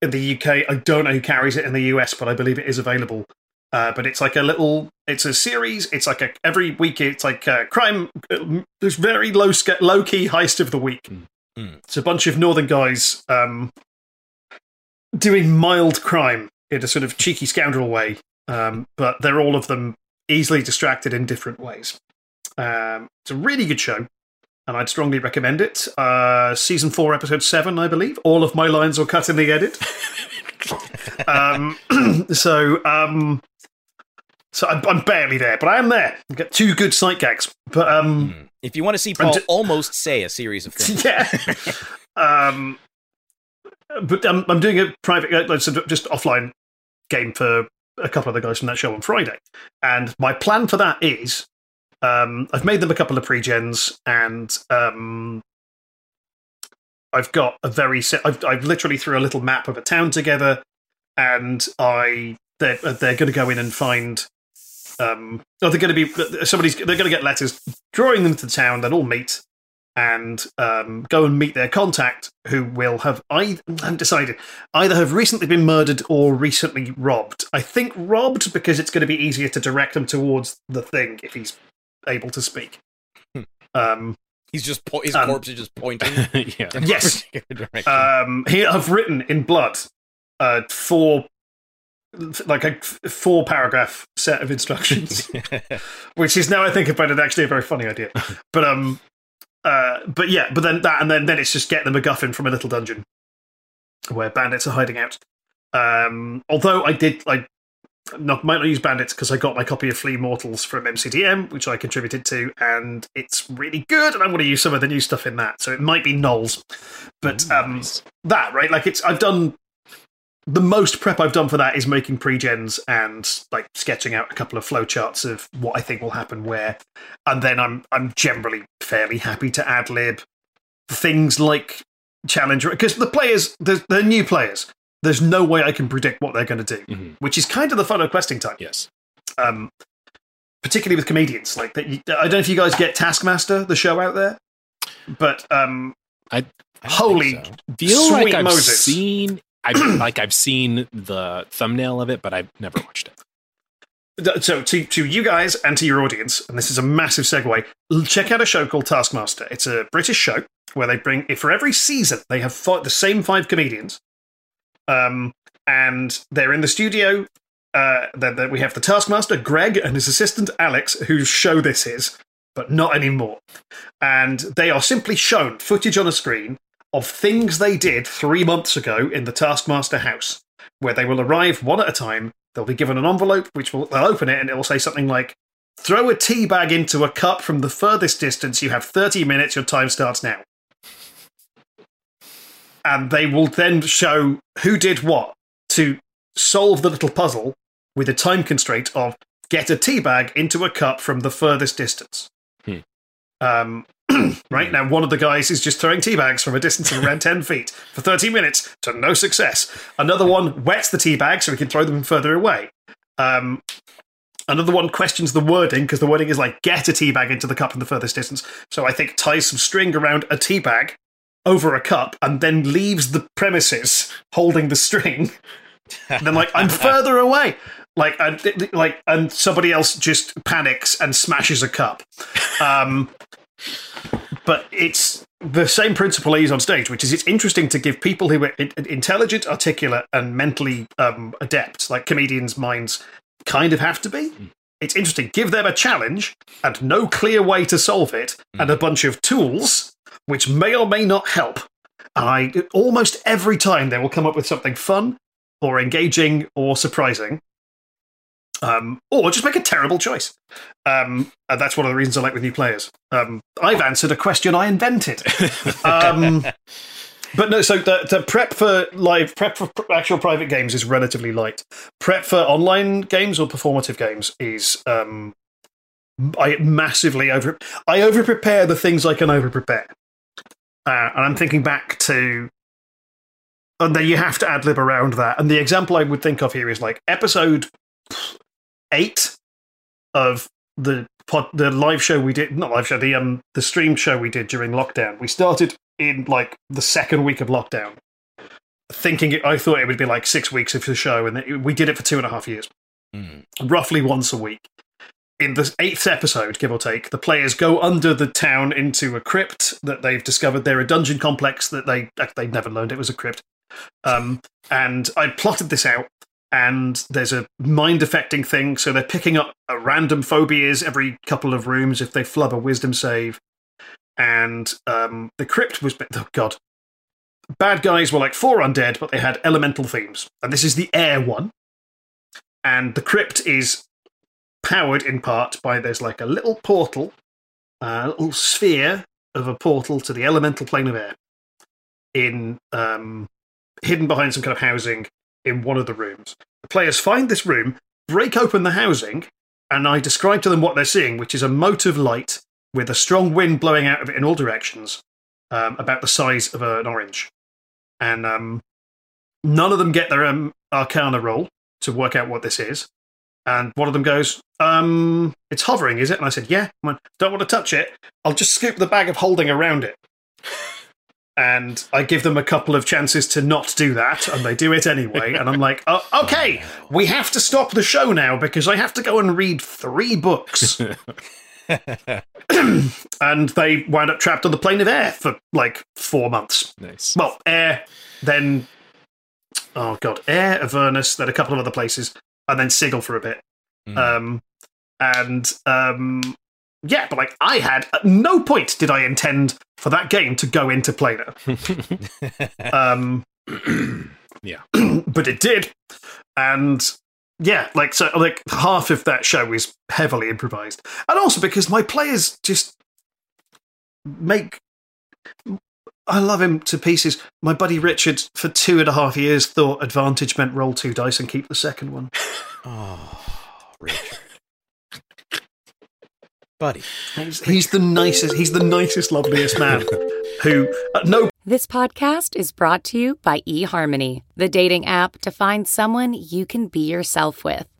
in the UK. I don't know who carries it in the US, but I believe it is available. Uh, but it's like a little. It's a series. It's like a every week. It's like a crime. uh, There's very low sca- low key heist of the week. Mm. It's a bunch of northern guys um, doing mild crime in a sort of cheeky scoundrel way, um, but they're all of them easily distracted in different ways. Um, it's a really good show, and I'd strongly recommend it. Uh, season four, episode seven, I believe. All of my lines were cut in the edit. um, so, um, so I'm, I'm barely there, but I am there. I get two good sight gags, but um, Mm. If you want to see Paul d- almost say a series of things. yeah. um, but I'm, I'm doing a private, uh, like, sort of just offline game for a couple of the guys from that show on Friday, and my plan for that is um, I've made them a couple of pre-gens, and um, I've got a very set. I've, I've literally threw a little map of a town together, and I they're they're going to go in and find. Um, oh, they're going to be somebody's. They're going to get letters drawing them to the town. They'll all meet and um, go and meet their contact, who will have I haven't decided either have recently been murdered or recently robbed. I think robbed because it's going to be easier to direct them towards the thing if he's able to speak. Hmm. Um, He's just po- his Um, corpse is just pointing. yeah. Yes. particular um, here I've written in blood uh, four, like a four paragraph set of instructions, which is now I think about it actually a very funny idea. But um, uh, but yeah, but then that and then then it's just get the MacGuffin from a little dungeon where bandits are hiding out. Um, although I did like. Not, might not use bandits because I got my copy of Flee Mortals from MCDM, which I contributed to, and it's really good. And I'm going to use some of the new stuff in that, so it might be nulls. But um, that right like it's i've done the most prep i've done for that is making pre-gens and like sketching out a couple of flowcharts of what i think will happen where and then i'm i'm generally fairly happy to ad lib things like challenge because the players they're, they're new players there's no way i can predict what they're going to do Mhm. which is kind of the fun of questing time Yes. um particularly with comedians like that i don't know if you guys get taskmaster the show out there but um I don't holy so. Feel Sweet like I've Moses. seen. I like I've seen the thumbnail of it, but I've never watched it. so to, to you guys and to your audience, and this is a massive segue, check out a show called Taskmaster. It's a British show where they bring, if for every season, they have fi- the same five comedians, um, and they're in the studio uh, then, then we have the Taskmaster, Greg, and his assistant, Alex, whose show this is, but not anymore. And they are simply shown footage on a screen of things they did three months ago in the Taskmaster house, where they will arrive one at a time. They'll be given an envelope, which will they'll open it, and it will say something like, "Throw a tea bag into a cup from the furthest distance. You have thirty minutes. Your time starts now." And they will then show who did what to solve the little puzzle with a time constraint of get a tea bag into a cup from the furthest distance. Hmm. Um, right now, one of the guys is just throwing tea bags from a distance of around 10 feet for 30 minutes to no success. Another one wets the tea bag so he can throw them further away. Um, another one questions the wording because the wording is like get a tea bag into the cup from the furthest distance. So I think ties some string around a tea bag over a cup and then leaves the premises holding the string. And then like I'm further away. Like and, like and somebody else just panics and smashes a cup. Um, but it's the same principle I use on stage, which is it's interesting to give people who are intelligent, articulate, and mentally um, adept, like comedians' minds kind of have to be. It's interesting. Give them a challenge and no clear way to solve it, and a bunch of tools which may or may not help. I almost every time they will come up with something fun or engaging or surprising. Um, or just make a terrible choice. Um, and that's one of the reasons I like with new players. Um, I've answered a question I invented. Um, but no, so the, the prep for live, prep for actual private games is relatively light. Prep for online games or performative games is um, I massively over. I over prepare the things I can over prepare. Uh, and I'm thinking back to and then you have to ad lib around that. And the example I would think of here is like episode eight of the pod, the live show we did, not live show, the um the stream show we did during lockdown. We started in like the second week of lockdown, thinking it, I thought it would be like six weeks of the show, and we did it for two and a half years, roughly once a week. In the eighth episode, give or take, the players go under the town into a crypt that they've discovered. They're a dungeon complex that they they never learned it was a crypt. Um, and I plotted this out, and there's a mind affecting thing. So they're picking up a random phobias every couple of rooms if they flub a wisdom save. And um, the crypt was, oh god, bad guys were like four undead, but they had elemental themes. And this is the air one. And the crypt is powered in part by there's like a little portal, a little sphere of a portal to the elemental plane of air in um, hidden behind some kind of housing in one of the rooms. The players find this room, break open the housing, and I describe to them what they're seeing, which is a mote of light with a strong wind blowing out of it in all directions, um, about the size of an orange. And um, none of them get their um, arcana roll to work out what this is. And one of them goes, um, It's hovering, is it? And I said, Yeah. I went, Don't want to touch it. I'll just scoop the bag of holding around it. And I give them a couple of chances to not do that, and they do it anyway. And I'm like, oh, okay, we have to stop the show now because I have to go and read three books. and they wound up trapped on the plane of air for like four months. Nice. Well, air, then, oh god, air, Avernus, then a couple of other places, and then Sigil for a bit. Um, and um, yeah, but like I had at no point did I intend for that game to go into planar. um, Yeah. but it did, and yeah, like so, like half of that show is heavily improvised, and also because my players just make. I love him to pieces. My buddy Richard, for two and a half years, thought advantage meant roll two dice and keep the second one. Oh, Richard. Buddy. He's, he's the nicest. He's the nicest, loveliest man. Who at no This podcast is brought to you by eHarmony, the dating app to find someone you can be yourself with.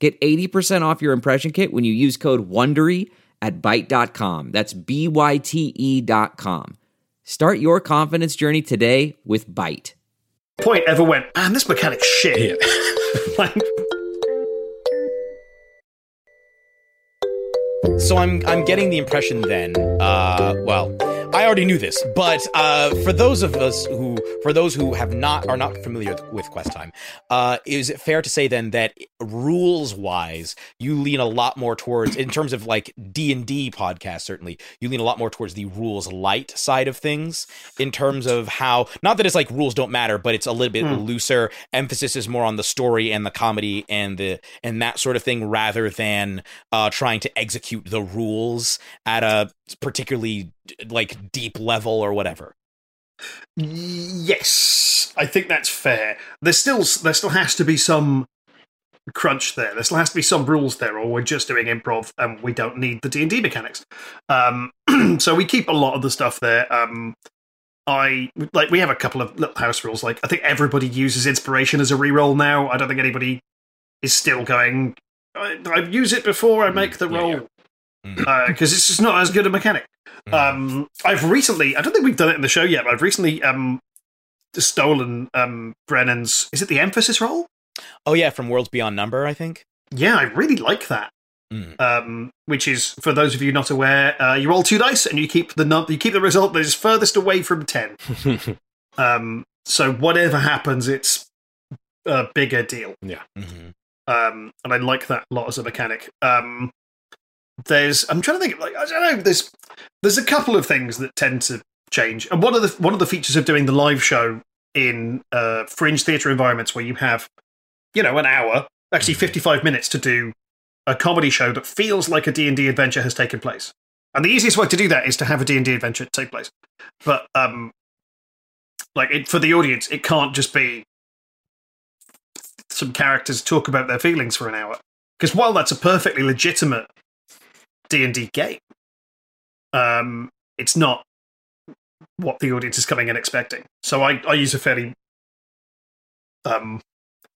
Get 80% off your impression kit when you use code WONDERY at Byte.com. That's B-Y-T-E dot com. Start your confidence journey today with Byte. Point ever went, man, this mechanic's shit. like, So I'm I'm getting the impression then. Uh, well, I already knew this, but uh, for those of us who, for those who have not are not familiar with, Quest Time, uh, is it fair to say then that rules wise, you lean a lot more towards, in terms of like D and D podcast, certainly, you lean a lot more towards the rules light side of things, in terms of how, not that it's like rules don't matter, but it's a little bit looser. Emphasis is more on the story and the comedy and the and that sort of thing, rather than uh, trying to execute the rules at a particularly like deep level or whatever. yes, I think that's fair. There's still there still has to be some crunch there. There still has to be some rules there, or we're just doing improv and we don't need the D and D mechanics. Um, so we keep a lot of the stuff there. Um, I like we have a couple of little house rules. Like I think everybody uses inspiration as a reroll now. I don't think anybody is still going. I, I use it before I make the Yeah, roll yeah. because it's just not as good a mechanic. Um, I've recently, I don't think we've done it in the show yet, but I've recently um, stolen um, Brennan's. Is it the emphasis roll? Oh yeah, from Worlds Beyond Number, I think. Yeah, I really like that. Mm. Um, which is for those of you not aware, uh, you roll two dice and you keep the num- you keep the result that is furthest away from ten. um, so whatever happens, it's a bigger deal. Yeah. Mhm. um, and I like that a lot as a mechanic. Um, there's I'm trying to think like I don't know there's there's a couple of things that tend to change, and one of the one of the features of doing the live show in uh, fringe theatre environments where you have you know an hour, actually 55 minutes to do a comedy show that feels like a D&D adventure has taken place. And the easiest way to do that is to have a D&D adventure take place. But um like it, for the audience it can't just be some characters talk about their feelings for an hour. Because while that's a perfectly legitimate D and D game, um, it's not what the audience is coming and expecting. So I, I use a fairly um,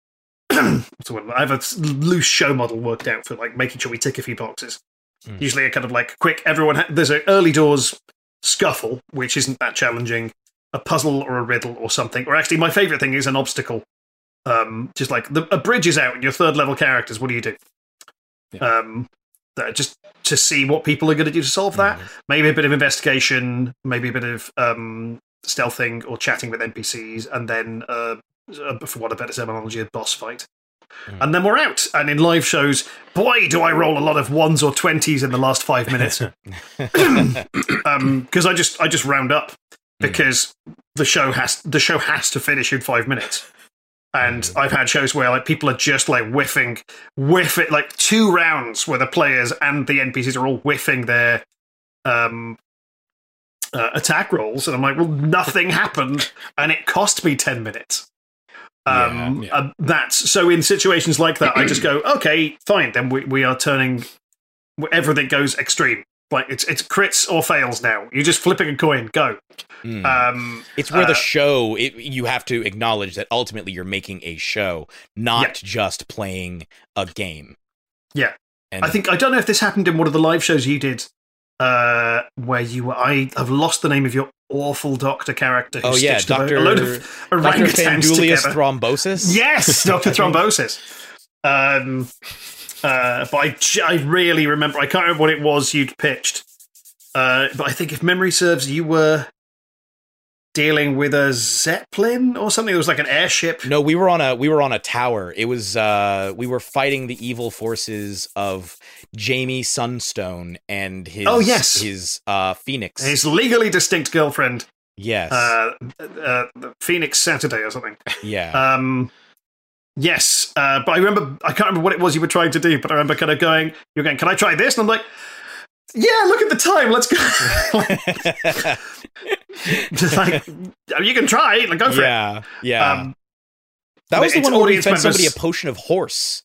what's the word? I have a loose show model worked out for like making sure we tick a few boxes. Mm. Usually, a kind of like quick. Everyone ha- there's an early doors scuffle, which isn't that challenging. A puzzle or a riddle or something. Or actually, my favorite thing is an obstacle um, just like the, a bridge is out and your third level characters. What do you do? Um, that- just to see what people are going to do to solve that. Maybe a bit of investigation, maybe a bit of um, stealthing or chatting with NPCs, and then, uh, uh, for what a better terminology, a boss fight. And then we're out. And in live shows, boy, do I roll a lot of ones or twenties in the last five minutes. Because I just I just round up because the show has the show has to finish in five minutes. And I've had shows where like people are just like whiffing, whiff it like two rounds where the players and the NPCs are all whiffing their um, uh, attack rolls, and I'm like, well, nothing happened, and it cost me ten minutes. Um, Yeah, yeah. uh, that's so in situations like that, I just go, okay, fine, then we, we are turning everything goes extreme. Like it's it's crits or fails now. You're just flipping a coin. Go. Mm. Um, it's where uh, the show it, you have to acknowledge that ultimately you're making a show not Yeah. just playing a game Yeah. and I think I don't know if this happened in one of the live shows you did, uh, where you were. I have lost the name of your awful doctor character. Who oh yeah dr a load of dr orangutans together. thrombosis Yes, Doctor Thrombosis. Um, uh, but I really remember. I can't remember what it was you'd pitched. Uh, but I think if memory serves, you were dealing with a zeppelin or something. It was like an airship. no we were on a we were on a tower it was uh we were fighting the evil forces of jamie sunstone and his Oh, yes. his uh phoenix His legally distinct girlfriend, yes uh, uh, Phoenix Saturday or something. yeah Um, Yes, uh, but I remember I can't remember what it was you were trying to do, but I remember kind of going, "You're going, can I try this?" And I'm like, "Yeah, look at the time. Let's go." Just like you can try, like go for yeah, it. yeah. Um, that was the one where we fed somebody a potion of horse.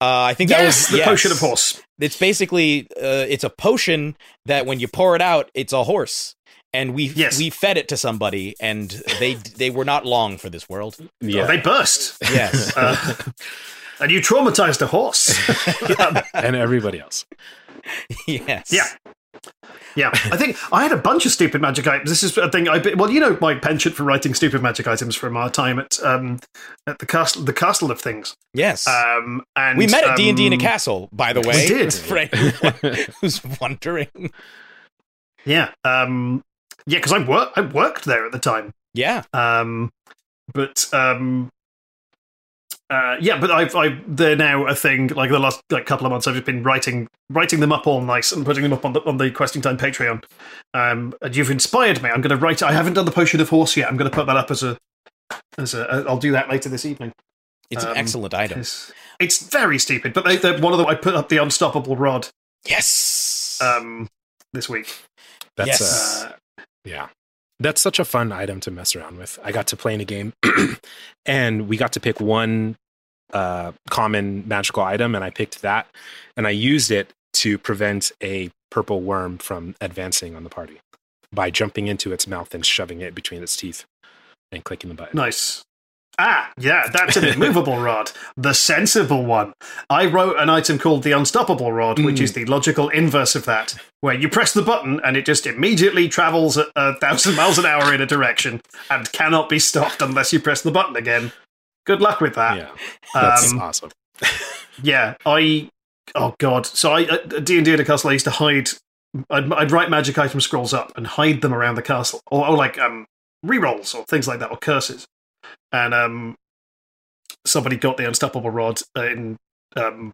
Uh, I think that yes, was the yes. potion of horse. It's basically uh, it's a potion that when you pour it out, it's a horse, and we Yes. we fed it to somebody, and they they were not long for this world. Yeah. Oh, they burst, Yes, uh, and you traumatized a horse. And everybody else. yes, Yeah. Yeah, I think I had a bunch of stupid magic items. This is a thing. I well, you know, my penchant for writing stupid magic items from our time at um at the castle, the castle of things. yes. Um, and we met at D and D in a um, castle, by the way. did. For anyone who's wondering. Yeah, um, yeah, because I work I worked there at the time. Yeah, Um, but um, uh, yeah, but I've I they're now a thing. Like the last like couple of months, I've just been writing writing them up all nice and putting them up on the on the Questing Time Patreon. Um, and you've inspired me. I'm going to write. I haven't done the potion of horse yet. I'm going to put that up as a as a. I'll do that later this evening. it's Um, an excellent item. It's, it's very stupid, but they, they, one of them I put up the unstoppable rod Yes. um, this week. That's Yes. uh, Uh, yeah. That's such a fun item to mess around with. I got to play in a game and we got to pick one uh, common magical item, and I picked that and I used it to prevent a purple worm from advancing on the party by jumping into its mouth and shoving it between its teeth and clicking the button. Nice. Ah, yeah, that's an immovable rod. The sensible one. I wrote an item called the unstoppable rod, which is the logical inverse of that, where you press the button and it just immediately travels at a thousand miles an hour in a direction and cannot be stopped unless you press the button again. Good luck with that. Yeah, that's Um, awesome. Yeah, I. Oh god. So I at D and D at a castle. I used to hide. I'd, I'd write magic item scrolls up and hide them around the castle, or, or like um rerolls or things like that, or curses. And um, somebody got the unstoppable rod in um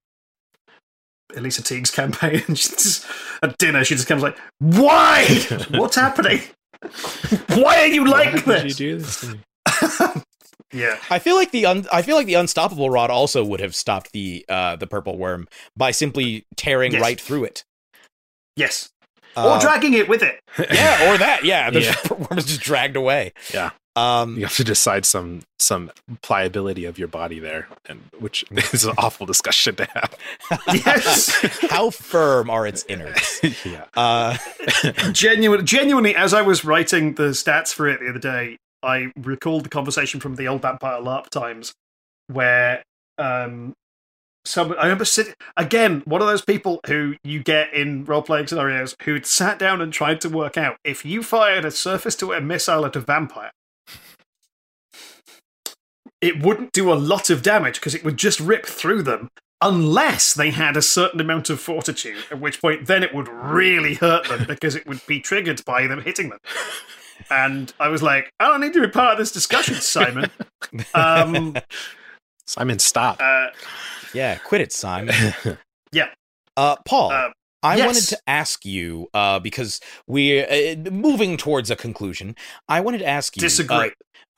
Elisa Teague's campaign. And she just, at dinner, she just comes like, "Why? What's happening? Why are you like Why did this?" you do this to me? yeah. I feel like the un- I feel like the unstoppable rod also would have stopped the uh, the purple worm by simply tearing Yes. right through it. Yes. Uh, or dragging it with it. yeah, or that. Yeah, the Yeah. purple worm is just dragged away. Yeah. Um, You have to decide some some pliability of your body there, and which is an awful discussion to have. Yes. how firm are its innards? yeah. Uh, Genuine, genuinely, as I was writing the stats for it the other day, I recalled the conversation from the old Vampire LARP times where um, some I remember sitting again, one of those people who you get in role playing scenarios who'd sat down and tried to work out if you fired a surface to air missile at a vampire, it wouldn't do a lot of damage because it would just rip through them unless they had a certain amount of fortitude, at which point then it would really hurt them because it would be triggered by them hitting them. And I was like, I don't need to be part of this discussion, Simon. Um, Simon, stop. uh, yeah, quit it, Simon. yeah. Uh, Paul, Uh, I yes. wanted to ask you uh, because we're uh, moving towards a conclusion. I wanted to ask you Disagree. uh,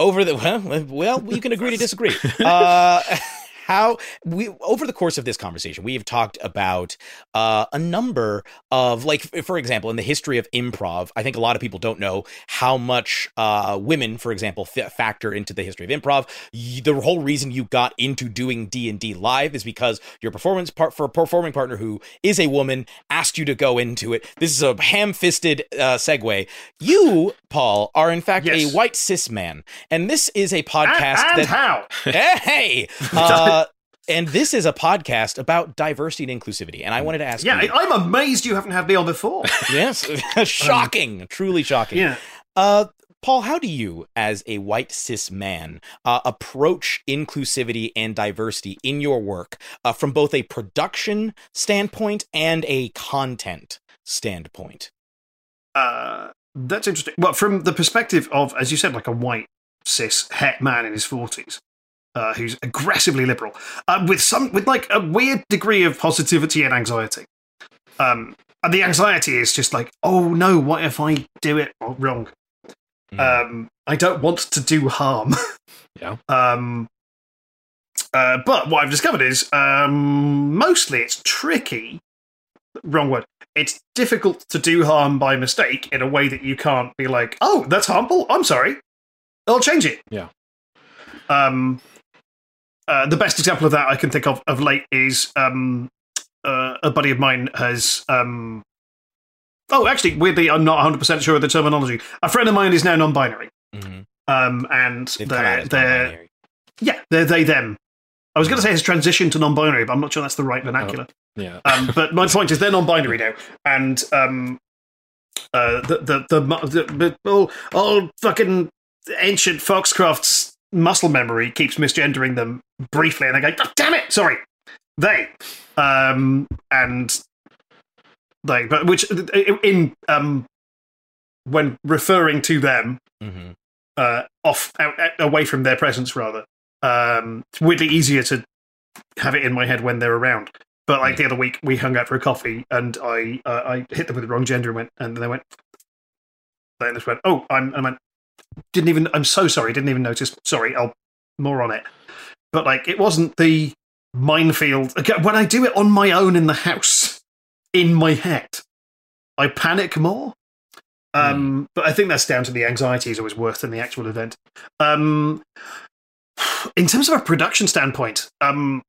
over the well, well, you can agree to disagree. Uh, how we over the course of this conversation, we have talked about uh, a number of like, for example, in the history of improv. I think a lot of people don't know how much uh, women, for example, f- factor into the history of improv. The whole reason you got into doing D and D live is because your performance part for a performing partner who is a woman asked you to go into it. This is a ham-fisted uh, segue. You, Paul, are in fact Yes. a white cis man, and this is a And, podcast and that how? hey, uh, and this is a podcast about diversity and inclusivity. And I wanted to ask Yeah, you, I'm amazed you haven't had me on before. yes, shocking, truly shocking. Yeah. Uh, Paul, how do you, as a white cis man, uh, approach inclusivity and diversity in your work uh, from both a production standpoint and a content standpoint? Uh, that's interesting. Well, from the perspective of, as you said, like a white cis het man in his forties, uh, who's aggressively liberal, uh, with some with like a weird degree of positivity and anxiety. Um, and the anxiety is just like, oh no, what if I do it wrong? Mm. Um, I don't want to do harm. Yeah. Um, Uh, but what I've discovered is um, mostly it's tricky. Wrong word. It's difficult to do harm by mistake in a way that you can't be like, "Oh, that's harmful. I'm sorry. I'll change it." Yeah. Um, uh, the best example of that I can think of of late is um, uh, a buddy of mine has. Um, oh, actually, weirdly, I'm not 100 percent sure of the terminology. A friend of mine is now non-binary, Mhm. um, and They've they're they're non-binary. yeah, they're they them. I was going to say his transition to non-binary, but I'm not sure that's the right vernacular. Yeah. Um, but my point is, they're non-binary now, and um, uh, the the the, the, the all, all fucking ancient Foxcroft's muscle memory keeps misgendering them briefly, and they go, "God damn it, sorry, they," um, and they, but which in um, when referring to them, Mhm. uh, off out, away from their presence rather. Um, it's weirdly easier to have it in my head when they're around. But like the other week, we hung out for a coffee, and I uh, I hit them with the wrong gender and went, and they went. They just went, oh, I'm, I went, didn't even. I'm so sorry, didn't even notice. Sorry, I'll more on it. But like, it wasn't the minefield. When I do it on my own in the house, in my head, I panic more. Um, But I think that's down to the anxiety is always worse than the actual event. Um, in terms of a production standpoint, um,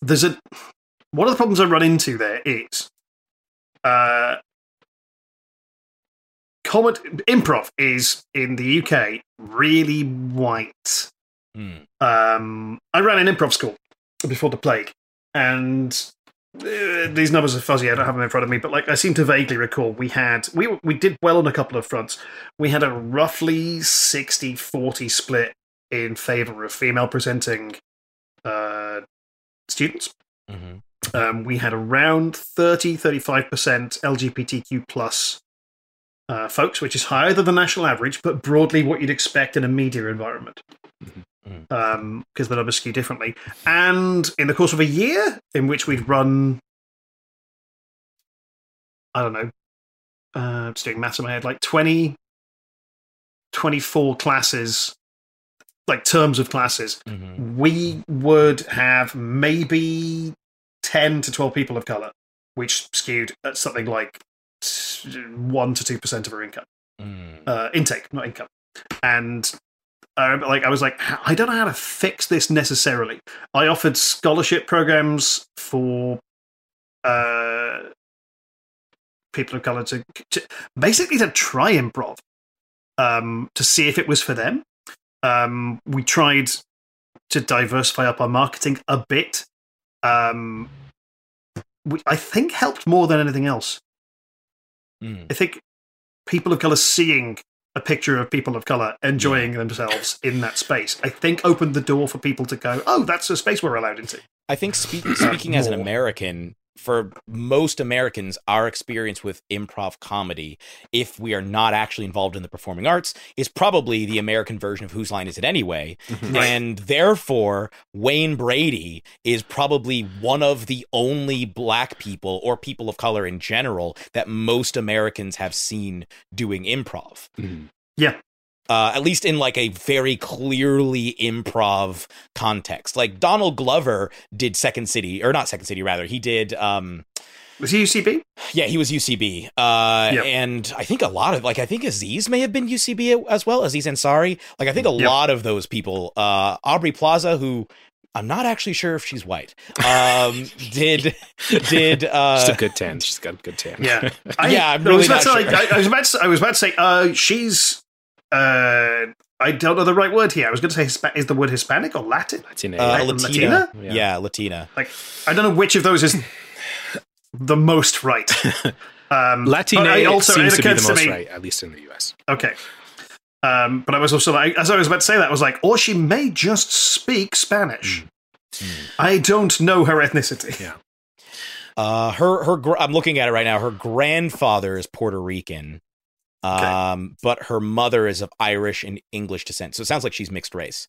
there's a one of the problems I run into there is uh, comedy improv is in the UK really white. Hmm. Um, I ran an improv school before the plague, and uh, these numbers are fuzzy. I don't have them in front of me, but like I seem to vaguely recall, we had we we did well on a couple of fronts. We had a roughly 60-40 split in favor of female presenting uh, students. Mhm. Um, we had around 30 35% LGBTQ plus uh, folks, which is higher than the national average, but broadly what you'd expect in a media environment. Because the numbers skew differently. And in the course of a year in which we'd run, I don't know, uh, just doing maths in my head, like 20, 24 classes, like terms of classes, Mhm. we would have maybe 10 to 12 people of color, which skewed at something like 1 to 2% of our income. Mm. Uh, intake, not income. And I like, I was like, I don't know how to fix this necessarily. I offered scholarship programs for uh, people of color to, to basically to try improv um, to see if it was for them. Um, we tried to diversify up our marketing a bit. Um, we, I think helped more than anything else. Mm. I think people of color seeing a picture of people of color enjoying themselves in that space, I think opened the door for people to go, "Oh, that's a space we're allowed into." I think speak, speaking as an American, for most Americans, our experience with improv comedy, if we are not actually involved in the performing arts, is probably the American version of Whose Line Is It Anyway? And therefore, Wayne Brady is probably one of the only black people or people of color in general that most Americans have seen doing improv. Mm-hmm. Yeah, uh, at least in like a very clearly improv context. Like Donald Glover did Second City, or not Second City, rather. He did, um, was he UCB? yeah, he was UCB. Uh, Yep. And I think a lot of, like, I think Aziz may have been UCB as well, Aziz Ansari. Like, I think a Yep. lot of those people, uh, Aubrey Plaza, who I'm not actually sure if she's white, um, did, did, uh, She's a good tan. She's got a good tan. Yeah, Yeah, I'm I was about not to, like, I, I was about to, I was about to say, uh, she's. Uh, I don't know the right word here. I was going to say Hispa- is the word Hispanic or Latin? Latina. uh, Latin- Latina. Latina? Yeah. Latina. Like, I don't know which of those is the most right. Um, Latina also, seems to be the most me- right, at least in the US. Okay. Um, but I was also like, as I was about to say that, I was like, or she may just speak Spanish. I don't know her ethnicity. Yeah. Uh, her her I'm looking at it right now. Her grandfather is Puerto Rican, um, but her mother is of Irish and English descent. So it sounds like she's mixed race.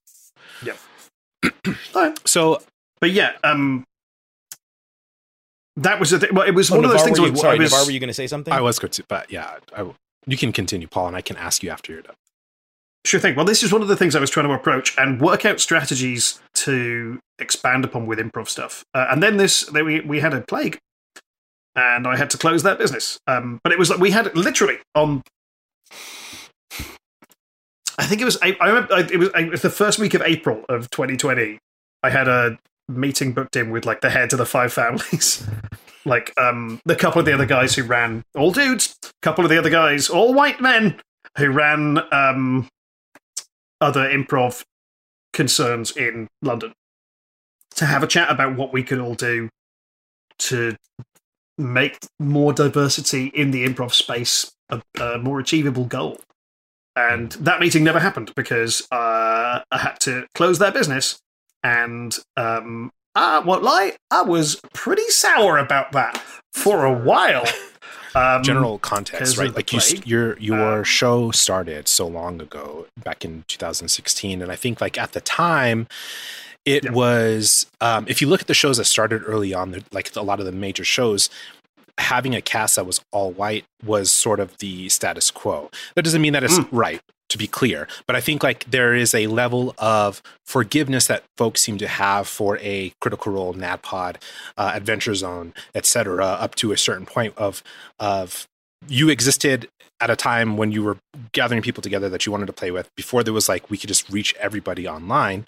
Alright. So But yeah, um, that was the thing. Well, it was Oh, one of those things. you, where sorry, I was, Navaar, were you going to say something? I was going to, but yeah, I, you can continue, Paul, and I can ask you after you're done. Sure thing. Well, this is one of the things I was trying to approach and work out strategies to expand upon with improv stuff. Uh, and then this, then we we had a plague, and I had to close that business. Um, but it was like we had literally on. I think it was. I, I remember it was, it was the first week of April of 2020. I had a meeting booked in with like the heads of the five families, like um the couple of the other guys who ran all dudes, couple of the other guys all white men who ran um other improv concerns in London to have a chat about what we could all do to make more diversity in the improv space a, a more achievable goal. And that meeting never happened because uh, I had to close their business. And um, I won't lie, I was pretty sour about that for a while. Um, General context, right? Like you, st- your your Um, show started so long ago, back in 2016, and I think like at the time, it was. Um, if you look at the shows that started early on, like a lot of the major shows, having a cast that was all white was sort of the status quo. That doesn't mean that it's right, to be clear, but I think like there is a level of forgiveness that folks seem to have for a Critical Role, NADDPOD, uh, Adventure Zone, etc., up to a certain point of of you existed at a time when you were gathering people together that you wanted to play with before there was like we could just reach everybody online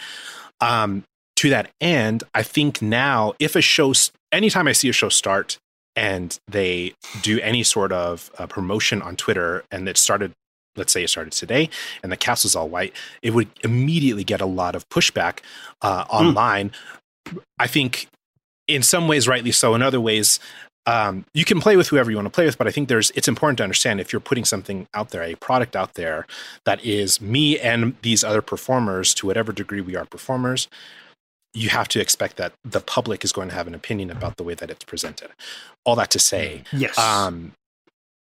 um to that end i think now if a show anytime i see a show start and they do any sort of uh, promotion on twitter and it started let's say it started today and the cast was all white it would immediately get a lot of pushback uh, online. I think in some ways rightly so. In other ways um, you can play with whoever you want to play with but i think there's it's important to understand if you're putting something out there a product out there that is me and these other performers to whatever degree we are performers you have to expect that the public is going to have an opinion about the way that it's presented all that to say Yes. um,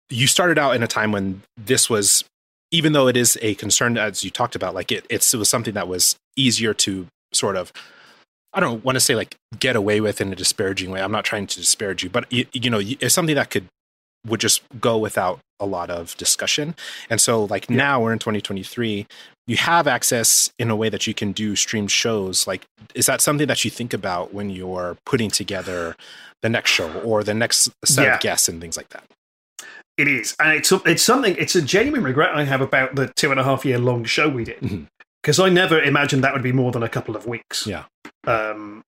you started out in a time when this was even though it is a concern as you talked about like it, it's, it was something that was easier to sort of i don't want to say like get away with in a disparaging way i'm not trying to disparage you but you, you know it's something that could would just go without a lot of discussion and so like now we're in 2023 you have access in a way that you can do streamed shows like is that something that you think about when you're putting together the next show or the next set Yeah. of guests and things like that It is, and it's it's something. It's a genuine regret I have about the two and a half year long show we did because I never imagined that would be more than a couple of weeks. Yeah. Um,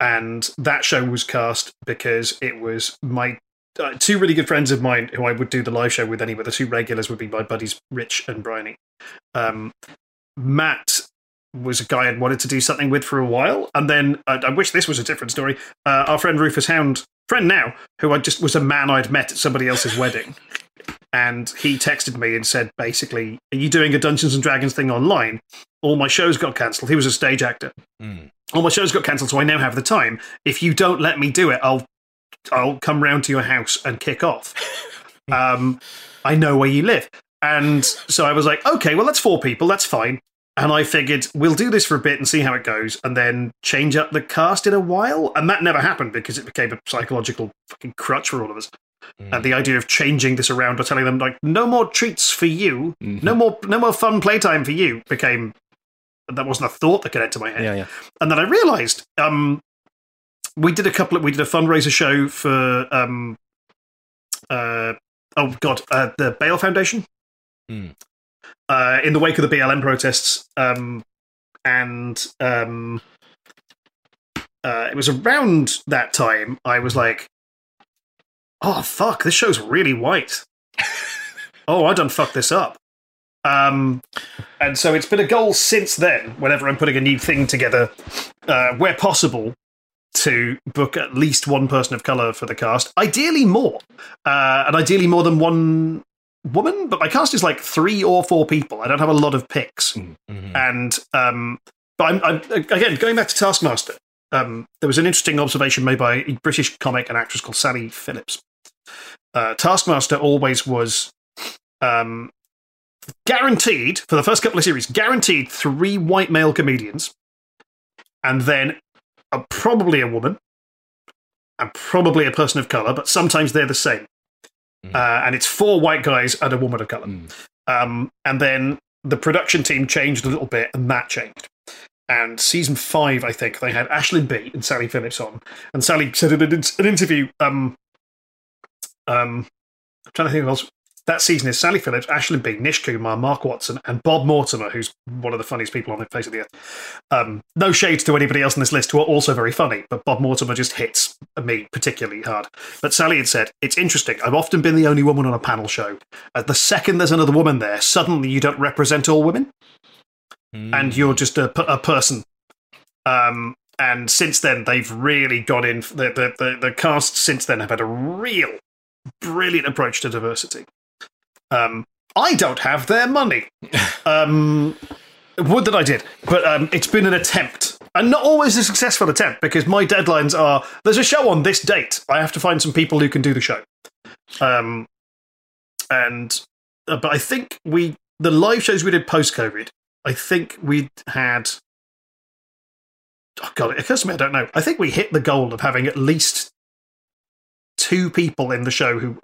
and that show was cast because it was my uh, two really good friends of mine who I would do the live show with anyway. The two regulars would be my buddies Rich and Bryony. Um, Matt was a guy I'd wanted to do something with for a while, and then uh, I wish this was a different story. Uh, our friend Rufus Hound, friend now, who I just was a man I'd met at somebody else's wedding, and he texted me and said, basically, "Are you doing a Dungeons and Dragons thing online?" All my shows got cancelled. He was a stage actor. Mm. All my shows got cancelled, so I now have the time. If you don't let me do it, I'll I'll come round to your house and kick off. um, I know where you live. And so I was like, okay, well, that's four people. That's fine. And I figured we'll do this for a bit and see how it goes and then change up the cast in a while. And that never happened because it became a psychological fucking crutch for all of us. And the idea of changing this around by telling them, like, no more treats for you, no more no more fun playtime for you became that wasn't a thought that could enter my head. yeah yeah And then I realized um, we did a couple of we did a fundraiser show for um, uh, oh god uh, the Bail Foundation. Hmm. uh, in the wake of the BLM protests um, and um, uh, it was around that time I was like oh fuck this show's really white. Oh I done fucked this up. Um, and so it's been a goal since then whenever I'm putting a new thing together uh, where possible to book at least one person of color for the cast ideally more uh, and ideally more than one woman but my cast is like three or four people i don't have a lot of picks Mhm. and um, but I'm, I'm again going back to Taskmaster. Um, there was an interesting observation made by a British comic and actress called Sally Phillips. Uh, Taskmaster always was um, guaranteed for the first couple of series, guaranteed three white male comedians, and then uh, probably a woman, and probably a person of color, but sometimes they're the same. Mhm. Uh, and it's four white guys and a woman of color. Mm. Um, and then the production team changed a little bit, and that changed. and season five, I think they had Aisling Bea and Sally Phillips on, and Sally said in an, in- an interview, um, um, I'm trying to think of else. That season is Sally Phillips, Aisling Bea, Nish Kumar, Mark Watson, and Bob Mortimer, who's one of the funniest people on the face of the earth. Um, no shades to anybody else on this list who are also very funny, but Bob Mortimer just hits me particularly hard. But Sally had said, It's interesting. I've often been the only woman on a panel show. At the second there's another woman there, suddenly you don't represent all women and you're just a person. Um, and since then, they've really gone in. The, the, the, the cast since then have had a real brilliant approach to diversity. Um, I don't have their money. Um, would that I did, but um, it's been an attempt, and not always a successful attempt because my deadlines are there's a show on this date. I have to find some people who can do the show. Um, and uh, but I think we the live shows we did post COVID. I think we had. Oh God, it occurs to me I don't know. I think we hit the goal of having at least two people in the show who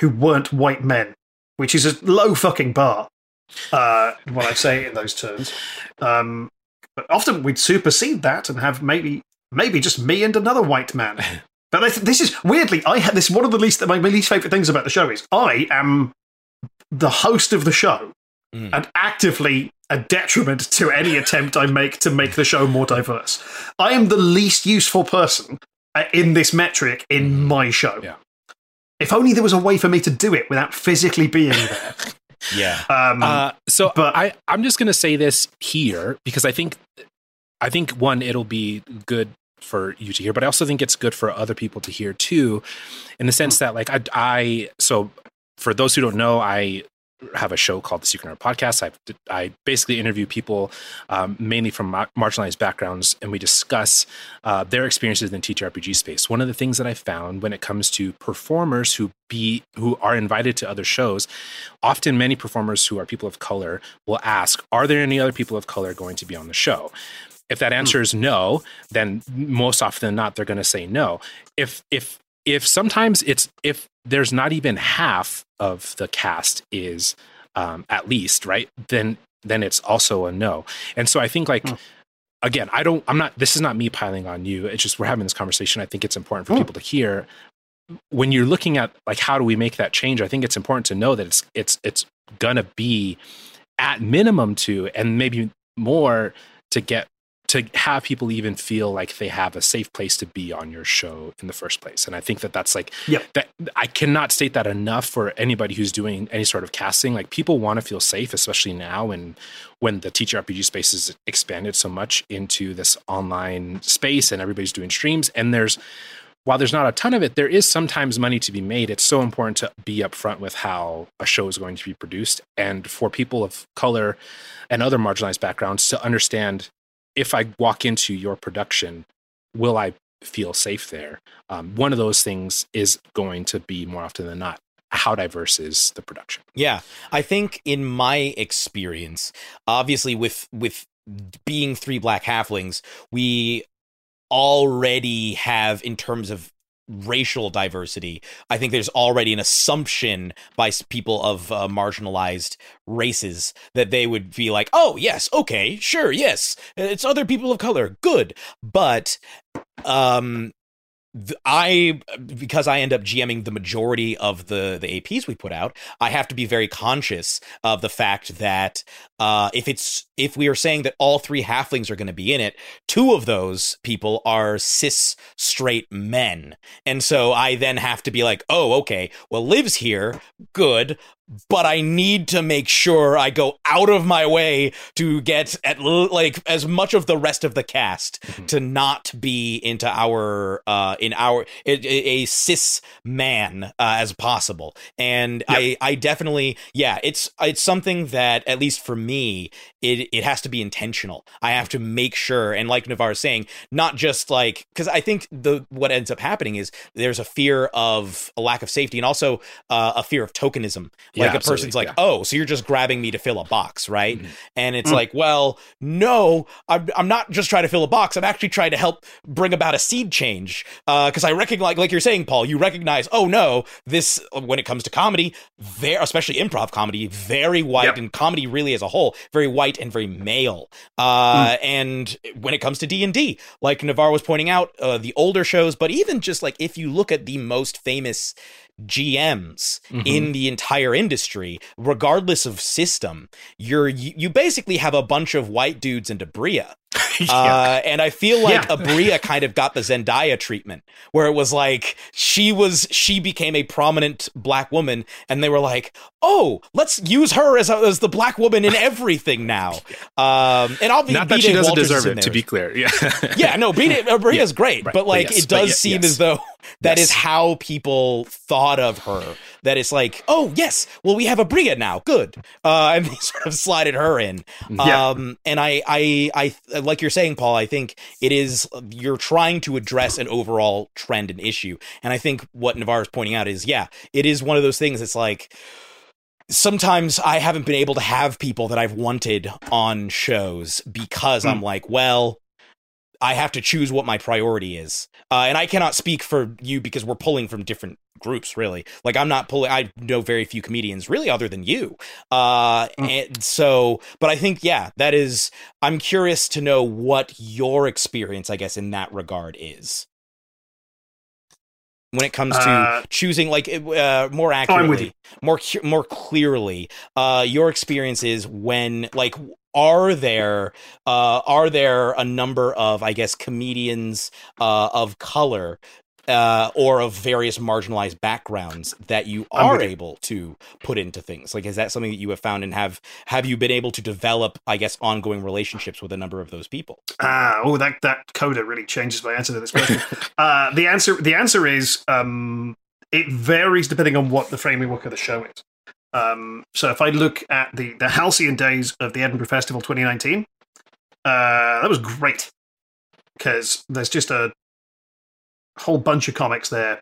who weren't white men, which is a low fucking bar. Uh, when I say it in those terms, um, but often we'd supersede that and have maybe maybe just me and another white man. But this- this is weirdly, I had this one of the least my least favorite things about the show is I am the host of the show Mm. and actively a detriment to any attempt I make to make the show more diverse. I am the least useful person uh, in this metric in my show. Yeah. If only there was a way for me to do it without physically being there. Yeah. Um, Uh, so but- I, I'm just going to say this here because I think, I think one, it'll be good for you to hear, but I also think it's good for other people to hear too, in the sense that like I, I so for those who don't know, I have a show called the Secret Nerd Podcast. I I basically interview people um, mainly from mar- marginalized backgrounds, and we discuss uh, their experiences in the TTRPG space. One of the things that I found when it comes to performers who be who are invited to other shows, often many performers who are people of color will ask, "Are there any other people of color going to be on the show?" If that answer is no, then most often than not they're going to say no. If if if sometimes it's if there's not even half of the cast is um, at least right, then then it's also a no. And so I think like again, I don't. I'm not. This is not me piling on you. It's just we're having this conversation. I think it's important for people to hear when you're looking at like how do we make that change. I think it's important to know that it's it's it's gonna be at minimum two and maybe more to get to have people even feel like they have a safe place to be on your show in the first place and i think that that's like Yep. that i cannot state that enough for anybody who's doing any sort of casting like people want to feel safe especially now and when the TTRPG space has expanded so much into this online space and everybody's doing streams and there's while there's not a ton of it, there is sometimes money to be made. It's so important to be upfront with how a show is going to be produced. And for people of color and other marginalized backgrounds to understand if I walk into your production, will I feel safe there? Um, one of those things is going to be more often than not how diverse is the production. Yeah, I think in my experience, obviously with with being three black halflings, we already have in terms of racial diversity. I think there's already an assumption by people of uh, marginalized races that they would be like, "Oh, yes, okay, sure, yes, it's other people of color, good." But um I because I end up GMing the majority of the the APs we put out, I have to be very conscious of the fact that uh, if it's if we are saying that all three halflings are going to be in it, two of those people are cis straight men, and so I then have to be like, oh, okay, well, Liv's here, good. But I need to make sure I go out of my way to get at l- like as much of the rest of the cast to not be into our uh in our a, a cis man uh, as possible. And i i definitely yeah it's it's something that at least for me it it has to be intentional i have to make sure and like Navaar is saying not just like because i think the what ends up happening is there's a fear of a lack of safety and also uh, a fear of tokenism Like Yeah, a person's like, oh, so you're just grabbing me to fill a box, right? Mhm. And it's Mm. like, well, no, I'm, I'm not just trying to fill a box. I'm actually trying to help bring about a seed change. Because I recognize, like you're saying, Paul, you recognize, oh no, this, when it comes to comedy, very, especially improv comedy, very white, Yep. and comedy really as a whole, very white and very male. Uh, And when it comes to D and D, like Navaar was pointing out, uh, the older shows, but even just like if you look at the most famous GMs Mhm. in the entire industry, regardless of system, you're you, you basically have a bunch of white dudes into Bria. yeah. Uh, and I feel like Yeah. Abria kind of got the Zendaya treatment, where it was like she was she became a prominent black woman, and they were like, "Oh, let's use her as, a, as the black woman in everything now." Um, and obviously, Not that she B.J. doesn't Walters deserve it, to be clear. Yeah. Yeah, no, B.J. Abria Yeah, is great, right, but but like yes, it does ye- seem yes. as though that is Yes. how people thought of her. That it's like, oh yes, well we have Abria now, good, uh, and they sort of slided her in. Yeah. Um, and I, I, I, like you're saying, Paul. I think it is you're trying to address an overall trend and issue, and I think what Navaar is pointing out is, yeah, it is one of those things. It's like sometimes I haven't been able to have people that I've wanted on shows because I'm like, well. I have to choose what my priority is. Uh, and I cannot speak for you because we're pulling from different groups, really. Like, I'm not pulling, I know very few comedians, really, other than you. Uh, and so, but I think, yeah, that is, I'm curious to know what your experience, I guess, in that regard is. When it comes to Uh, choosing, like, uh, more accurately, more more clearly, uh, your is when, like, are there uh, are there a number of, I guess, comedians uh, of color uh, or of various marginalized backgrounds that you are able to put into things? Like, is that something that you have found, and have have you been able to develop, I guess, ongoing relationships with a number of those people? Ah, oh, that that coda really changes my answer to this question. uh, the answer the answer is um, it varies depending on what the framework of the show is. Um, so if I look at the the halcyon days of the Edinburgh Festival 2019, uh, that was great because there's just a whole bunch of comics there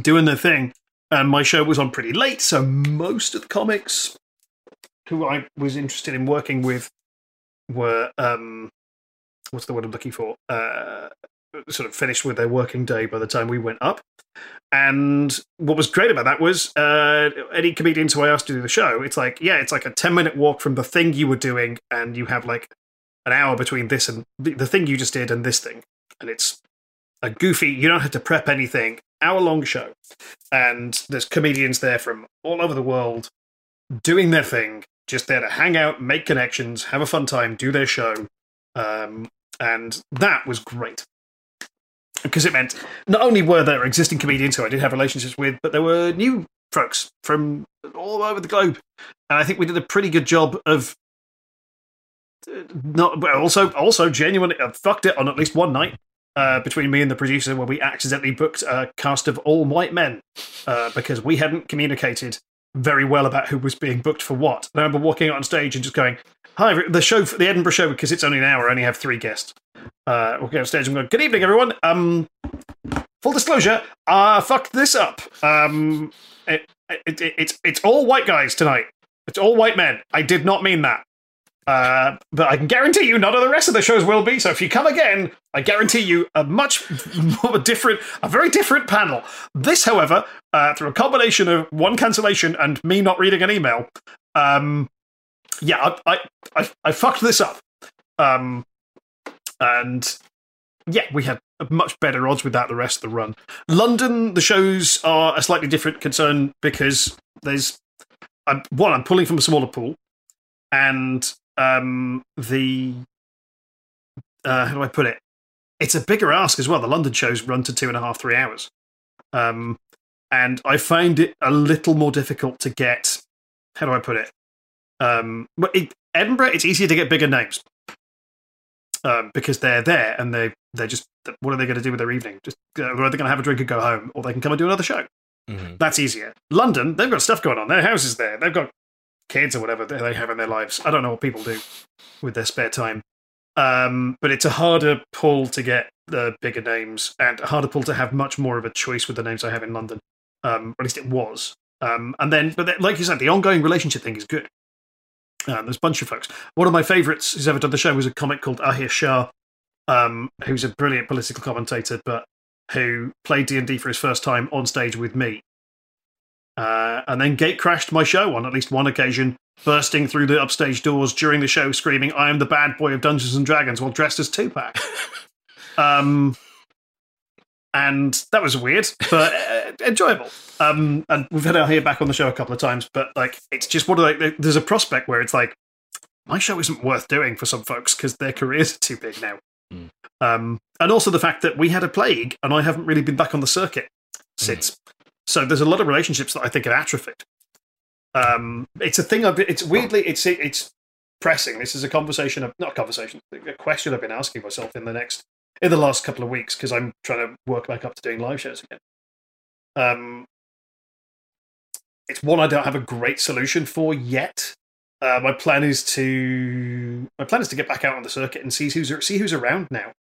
doing their thing, and my show was on pretty late, so most of the comics who I was interested in working with were um, what's the word I'm looking for? Uh, sort of finished with their working day by the time we went up. And what was great about that was uh, any comedians who I asked to do the show, it's like, yeah, it's like a 10 minute walk from the thing you were doing, and you have like an hour between this and the, thing you just did and this thing. And it's a goofy, you don't have to prep anything, hour long show. And there's comedians there from all over the world doing their thing, just there to hang out, make connections, have a fun time, do their show. Um, and that was great. Because it meant not only were there existing comedians who I did have relationships with, but there were new folks from all over the globe. And I think we did a pretty good job of uh, not well, also also genuinely uh, fucked it on at least one night uh, between me and the producer where we accidentally booked a cast of all white men uh, because we hadn't communicated very well about who was being booked for what. And I remember walking out on stage and just going, "Hi, the show, the Edinburgh show, because it's only an hour, I only have three guests." Uh, walking on stage and going, "Good evening, everyone. Um, full disclosure, uh, fucked this up. Um, it, it, it, it's it's all white guys tonight. It's all white men. I did not mean that." Uh, but I can guarantee you none of the rest of the shows will be. So if you come again, I guarantee you a much more different, a very different panel. This, however, uh, through a combination of one cancellation and me not reading an email, um, yeah, I, I, I, I fucked this up. Um, and yeah, we had much better odds with that the rest of the run. London, the shows are a slightly different concern because there's I'm, one, I'm pulling from a smaller pool, and um, the uh, how do I put it? It's a bigger ask as well. The London shows run to two and a half, three hours, um, and I find it a little more difficult to get. How do I put it? Um, but it, Edinburgh, it's easier to get bigger names um, because they're there and they they're just what are they going to do with their evening? Just uh, are they going to have a drink and go home, or they can come and do another show? Mhm. That's easier. London, they've got stuff going on. Their house is there. They've got kids or whatever they have in their lives. I don't know what people do with their spare time. Um, but it's a harder pull to get the bigger names and a harder pull to have much more of a choice with the names I have in London. Um, at least it was. Um, and then, but then, like you said, the ongoing relationship thing is good. Um, there's a bunch of folks. One of my favourites who's ever done the show was a comic called Ahir Shah, um, who's a brilliant political commentator, but who played D and D for his first time on stage with me, uh, and then gate crashed my show on at least one occasion, bursting through the upstage doors during the show, screaming, "I am the bad boy of Dungeons and Dragons," while dressed as Tupac. um, and that was weird, but uh, enjoyable. Um, and we've had Ahir back on the show a couple of times, but like it's just one of like there's a prospect where it's like my show isn't worth doing for some folks because their careers are too big now. Mm. Um, and also the fact that we had a plague and I haven't really been back on the circuit since. So there's a lot of relationships that I think have atrophied. Um, it's a thing. I've, it's weirdly it's it's pressing. This is a conversation, of, not a conversation, a question I've been asking myself in the next in the last couple of weeks because I'm trying to work back up to doing live shows again. Um, it's one I don't have a great solution for yet. Uh, my plan is to my plan is to get back out on the circuit and see who's see who's around now.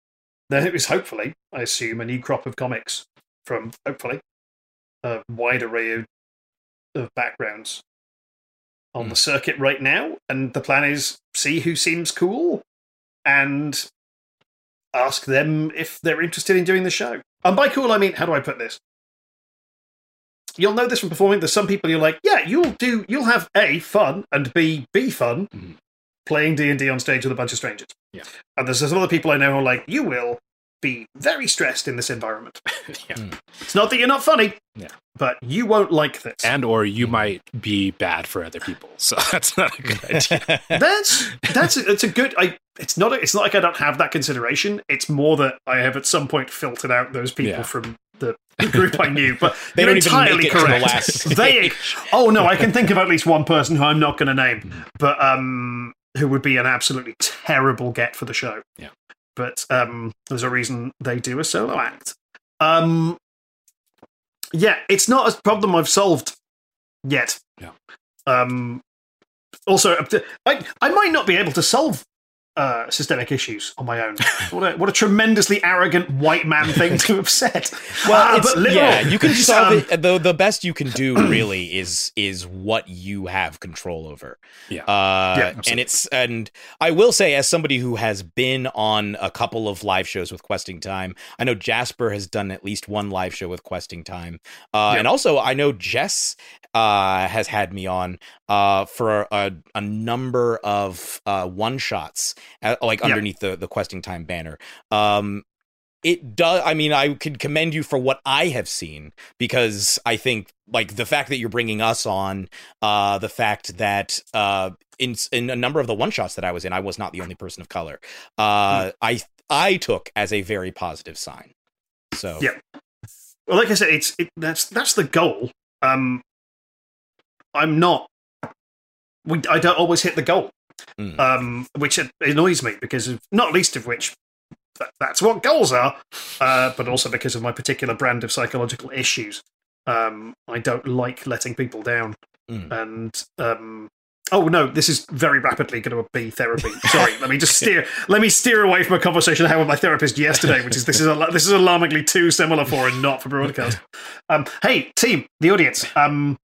There is hopefully, I assume, a new crop of comics from hopefully a wide array of, of backgrounds on the circuit right now, and the plan is see who seems cool and ask them if they're interested in doing the show. And by cool, I mean how do I put this? You'll know this from performing. There's some people you're like, yeah, you'll do, you'll have a fun and b be fun Mhm. playing D and D on stage with a bunch of strangers. Yeah. And there's some other people I know who are like, you will be very stressed in this environment. yeah. It's not that you're not funny, Yeah. but you won't like this. And or you might be bad for other people. So that's not a good idea. that's that's it's a good. I it's not a, it's not like I don't have that consideration. It's more that I have at some point filtered out those people Yeah. from the group I knew. But They you're don't even entirely make it to the correct. last they oh no, I can think of at least one person who I'm not going to name, but um, who would be an absolutely terrible get for the show. Yeah. But um, there's a reason they do a solo act. Um, yeah, it's not a problem I've solved yet. Yeah. Um, also, I, I might not be able to solve uh, systemic issues on my own. what, a, what a tremendously arrogant white man thing to have said. Well, it's, but literal. yeah, you can solve Um, it. The the best you can do really is is what you have control over. Yeah. Uh, Yeah, and it's and I will say, as somebody who has been on a couple of live shows with Questing Time, I know Jasper has done at least one live show with Questing Time, uh, Yeah. and also I know Jess uh, has had me on uh, for a, a number of uh, one shots, uh, like Yeah. underneath the the Questing Time banner. Um, it does i mean i could commend you for what i have seen because i think like the fact that you're bringing us on uh the fact that uh in in a number of the one shots that i was in i was not the only person of color uh i i took as a very positive sign so Yeah. Well, like I said, it's it, that's that's the goal. Um, I'm not. We I don't always hit the goal, Mm. um, which annoys me because of not least of which that, that's what goals are, uh, but also because of my particular brand of psychological issues. Um, I don't like letting people down, Mm. and um, oh no, this is very rapidly going to be therapy. Sorry, let me just steer. Let me steer away from a conversation I had with my therapist yesterday, which is this is a, this is alarmingly too similar for and not for broadcast. Um, hey, team, the audience. Um,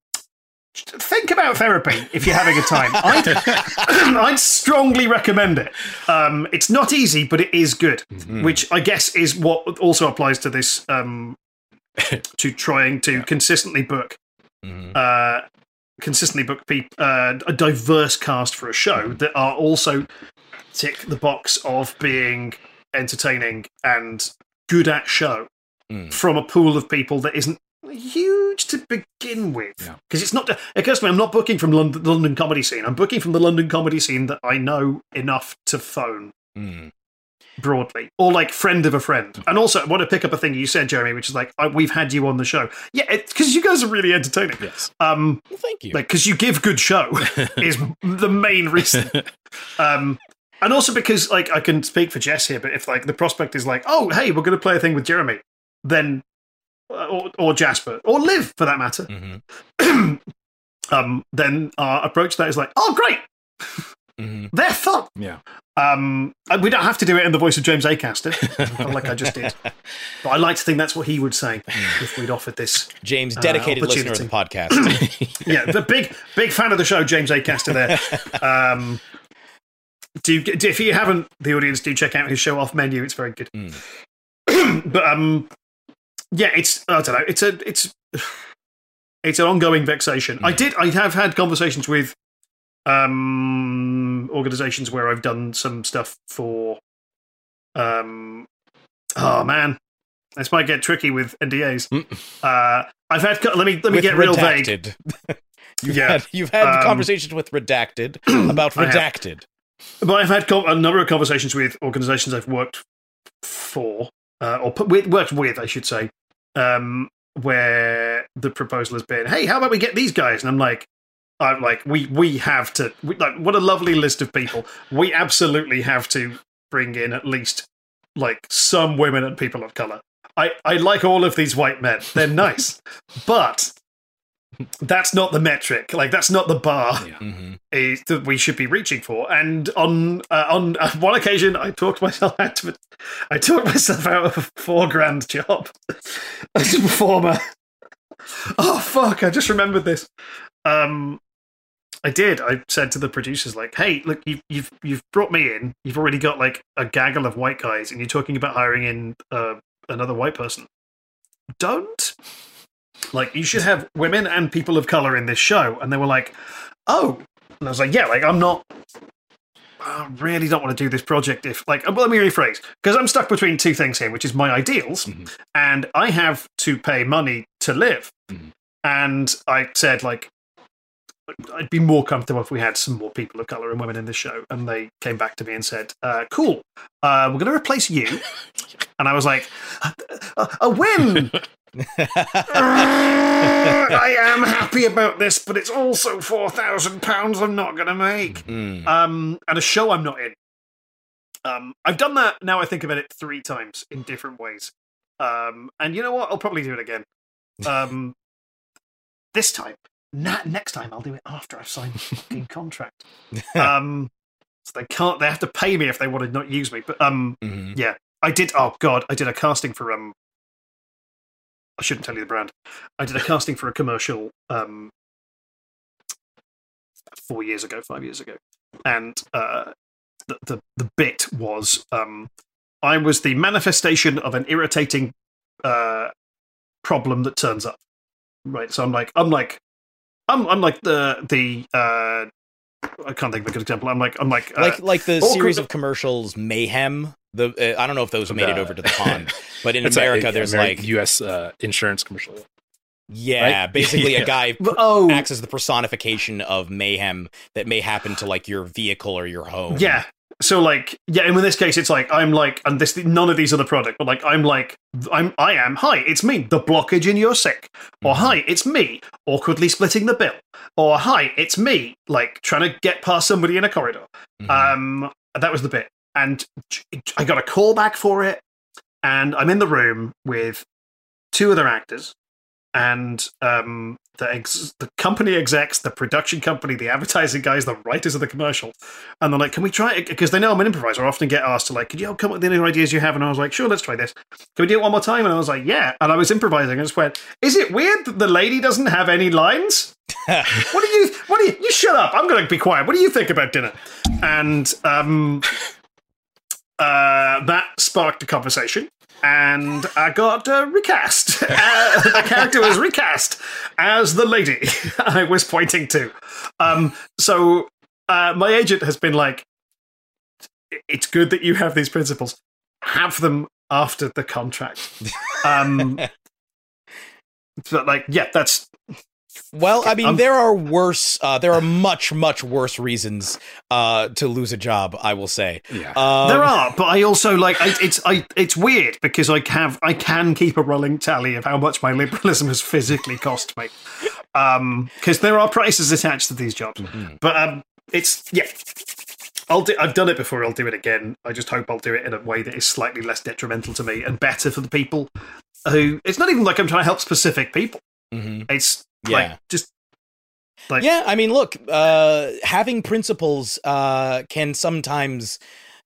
think about therapy if you're having a time. I'd, I'd strongly recommend it. Um, it's not easy, but it is good, which I guess is what also applies to this. Um, to trying to consistently book Mhm. uh, consistently book peop uh, a diverse cast for a show that are also tick the box of being entertaining and good at show Mm. from a pool of people that isn't huge to begin with Yeah. because it's not it occurs to me i'm not booking from london, the london comedy scene i'm booking from the london comedy scene that i know enough to phone Mm. broadly, or like friend of a friend. And also, I want to pick up a thing you said, Jeremy, which is like I, we've had you on the show. Yeah, because you guys are really entertaining. Yes. Um, Well, thank you like because you give good show is the main reason. Um, and also because like I can speak for Jess here, but if like the prospect is like, oh hey, we're going to play a thing with Jeremy, then or, or Jasper or Liv for that matter, Mhm. um, then our approach to that is like, oh great. Mhm. They're fun. Yeah. Um, and we don't have to do it in the voice of James Acaster, like I just did. But I like to think that's what he would say if we'd offered this. James, Uh, dedicated listener of the podcast. Yeah, the big big fan of the show, James Acaster. There. Um, do you, do- if you haven't, the audience do check out his show off menu. It's very good. but um, yeah, it's I don't know. It's a it's it's an ongoing vexation. I did. I have had conversations with um organizations where I've done some stuff for um oh man this might get tricky with NDAs. Uh, I've had let me let me With get real vague. redacted. you've Yeah. had, you've had Um, conversations with redacted about redacted. But I've had co- a number of conversations with organizations I've worked for, uh, or put, with, worked with, I should say, um, where the proposal has been, "Hey, how about we get these guys?" And I'm like, "I'm like, we we have to. We, like, what a lovely list of people. We absolutely have to bring in at least like some women and people of color. I I like all of these white men. They're nice, but." That's not the metric. Like that's not the bar hmm is that we should be reaching for. And on uh, on uh, one occasion, I talked myself out of it. I talked myself out of a four grand job as a performer. Oh fuck! I just remembered this. Um, I did. I said to the producers, like, "Hey, look, you've you've you've brought me in. You've already got like a gaggle of white guys, and you're talking about hiring in uh, another white person. Don't." Like you should have women and people of color in this show, and they were like, "Oh, and I was like, yeah, like I'm not. I really don't want to do this project if, like, well, let me rephrase because I'm stuck between two things here, which is my ideals, and I have to pay money to live. And I said, like, I'd be more comfortable if we had some more people of color and women in this show. And they came back to me and said, uh, "Cool, uh, we're going to replace you." And I was like, "A, a win." I am happy about this, but it's also four thousand pounds I'm not going to make, Mm. um, and a show I'm not in. Um, I've done that now. I think about it three times in different ways, um, and you know what? I'll probably do it again. Um, this time, na- next time, I'll do it after I've signed the fucking contract. Um, so they can't. They have to pay me if they want to not use me. But um, Mhm. yeah, I did. Oh god, I did a casting for um. I shouldn't tell you the brand. I did a casting for a commercial um four years ago, five years ago, and uh, the the the bit was um, I was the manifestation of an irritating uh problem that turns up. Right, so I'm like I'm like I'm I'm like the the uh I can't think of a good example. I'm like I'm like uh, like like the awkward- series of commercials Mayhem. The uh, I don't know if those made it over to the pond, but in It's a- America, a- there's Ameri- like U.S. Uh, insurance commercial. yeah, right? basically Yeah. a guy oh acts as the personification of mayhem that may happen to like your vehicle or your home. Yeah. So like yeah, and in this case it's like I'm like and this none of these are the product, but like I'm like I'm I am hi, it's me, the blockage in your sick. Or hi, it's me, awkwardly splitting the bill. Or hi, it's me, like trying to get past somebody in a corridor. Mhm. Um that was the bit. And I got a call back for it, and I'm in the room with two other actors and um, the ex- the company execs, the production company, the advertising guys, the writers of the commercial, and they're like, "Can we try it?" Because they know I'm an improviser. I often get asked to like, "Could you come up with any ideas you have?" And I was like, "Sure, let's try this. Can we do it one more time?" And I was like, "Yeah." And I was improvising. I just went, "Is it weird that the lady doesn't have any lines?" what do you? What do you? You shut up. I'm going to be quiet. What do you think about dinner? And um, uh, that sparked a conversation. And I got uh, recast. Uh, the character was recast as the lady I was pointing to. Um, so uh, my agent has been like, "It's good that you have these principles. Have them after the contract." Um, but like, yeah, that's Well, I mean, Um, there are worse. Uh, there are much, much worse reasons uh, to lose a job. I will say. Yeah. Um, there are, but I also like I, it's I it's weird because I have I can keep a rolling tally of how much my liberalism has physically cost me, um, because there are prices attached to these jobs. But um, it's yeah, I'll do. I've done it before. I'll do it again. I just hope I'll do it in a way that is slightly less detrimental to me and better for the people who. It's not even like I'm trying to help specific people. mhm. It's Yeah. like just Like, yeah, I mean, look, uh, having principles uh, can sometimes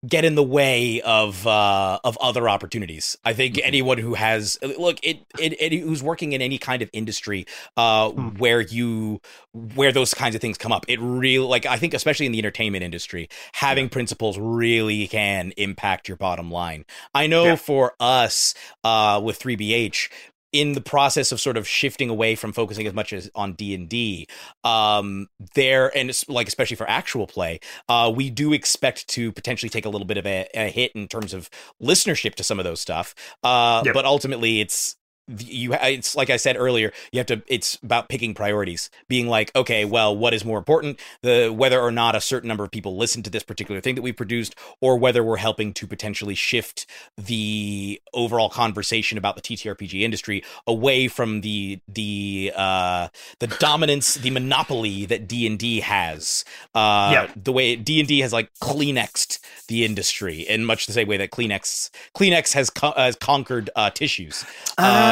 get in the way of uh, of other opportunities. I think Mm-hmm. anyone who has look it, it, it who's working in any kind of industry uh, Hmm. where you where those kinds of things come up, it really like I think especially in the entertainment industry, having principles really can impact your bottom line. I know Yeah. for us uh, with 3BH in the process of sort of shifting away from focusing as much as on D&D um there and it's like especially for actual play uh we do expect to potentially take a little bit of a, a hit in terms of listenership to some of those stuff uh Yep. but ultimately it's you it's like i said earlier you have to it's about picking priorities being like okay well what is more important the whether or not a certain number of people listen to this particular thing that we produced or whether we're helping to potentially shift the overall conversation about the TTRPG industry away from the the uh the dominance the monopoly that D&D has uh Yeah. the way D&D has like Kleenexed the industry in much the same way that Kleenex Kleenex has co- has conquered uh tissues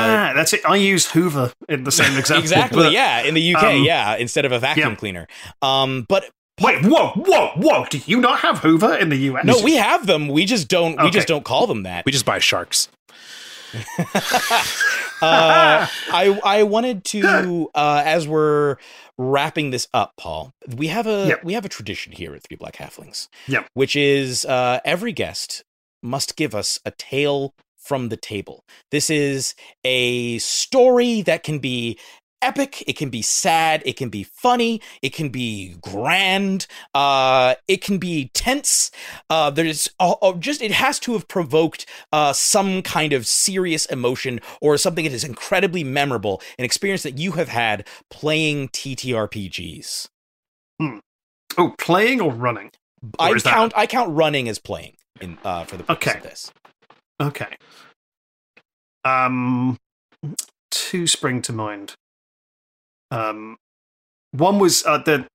ah, that's it. I use Hoover in the same example. exactly but- yeah in the UK um, yeah instead of a vacuum yeah. cleaner um but Wait, whoa, whoa, whoa! Do you not have Hoover in the US? no we have them we just don't we just don't call them that We just buy sharks. uh, I I wanted to uh, as we're wrapping this up, Paul. We have a Yep. we have a tradition here at Three Black Halflings, Yep. which is uh, every guest must give us a tale from the table. This is a story that can be epic it can be sad it can be funny it can be grand uh it can be tense uh there's uh, just it has to have provoked uh some kind of serious emotion or something that is incredibly memorable an experience that you have had playing ttrpgs Oh, playing or running? i is that- count i count running as playing in uh for the purpose Okay. of this Okay. Um, two spring to mind. Um, one was uh, the.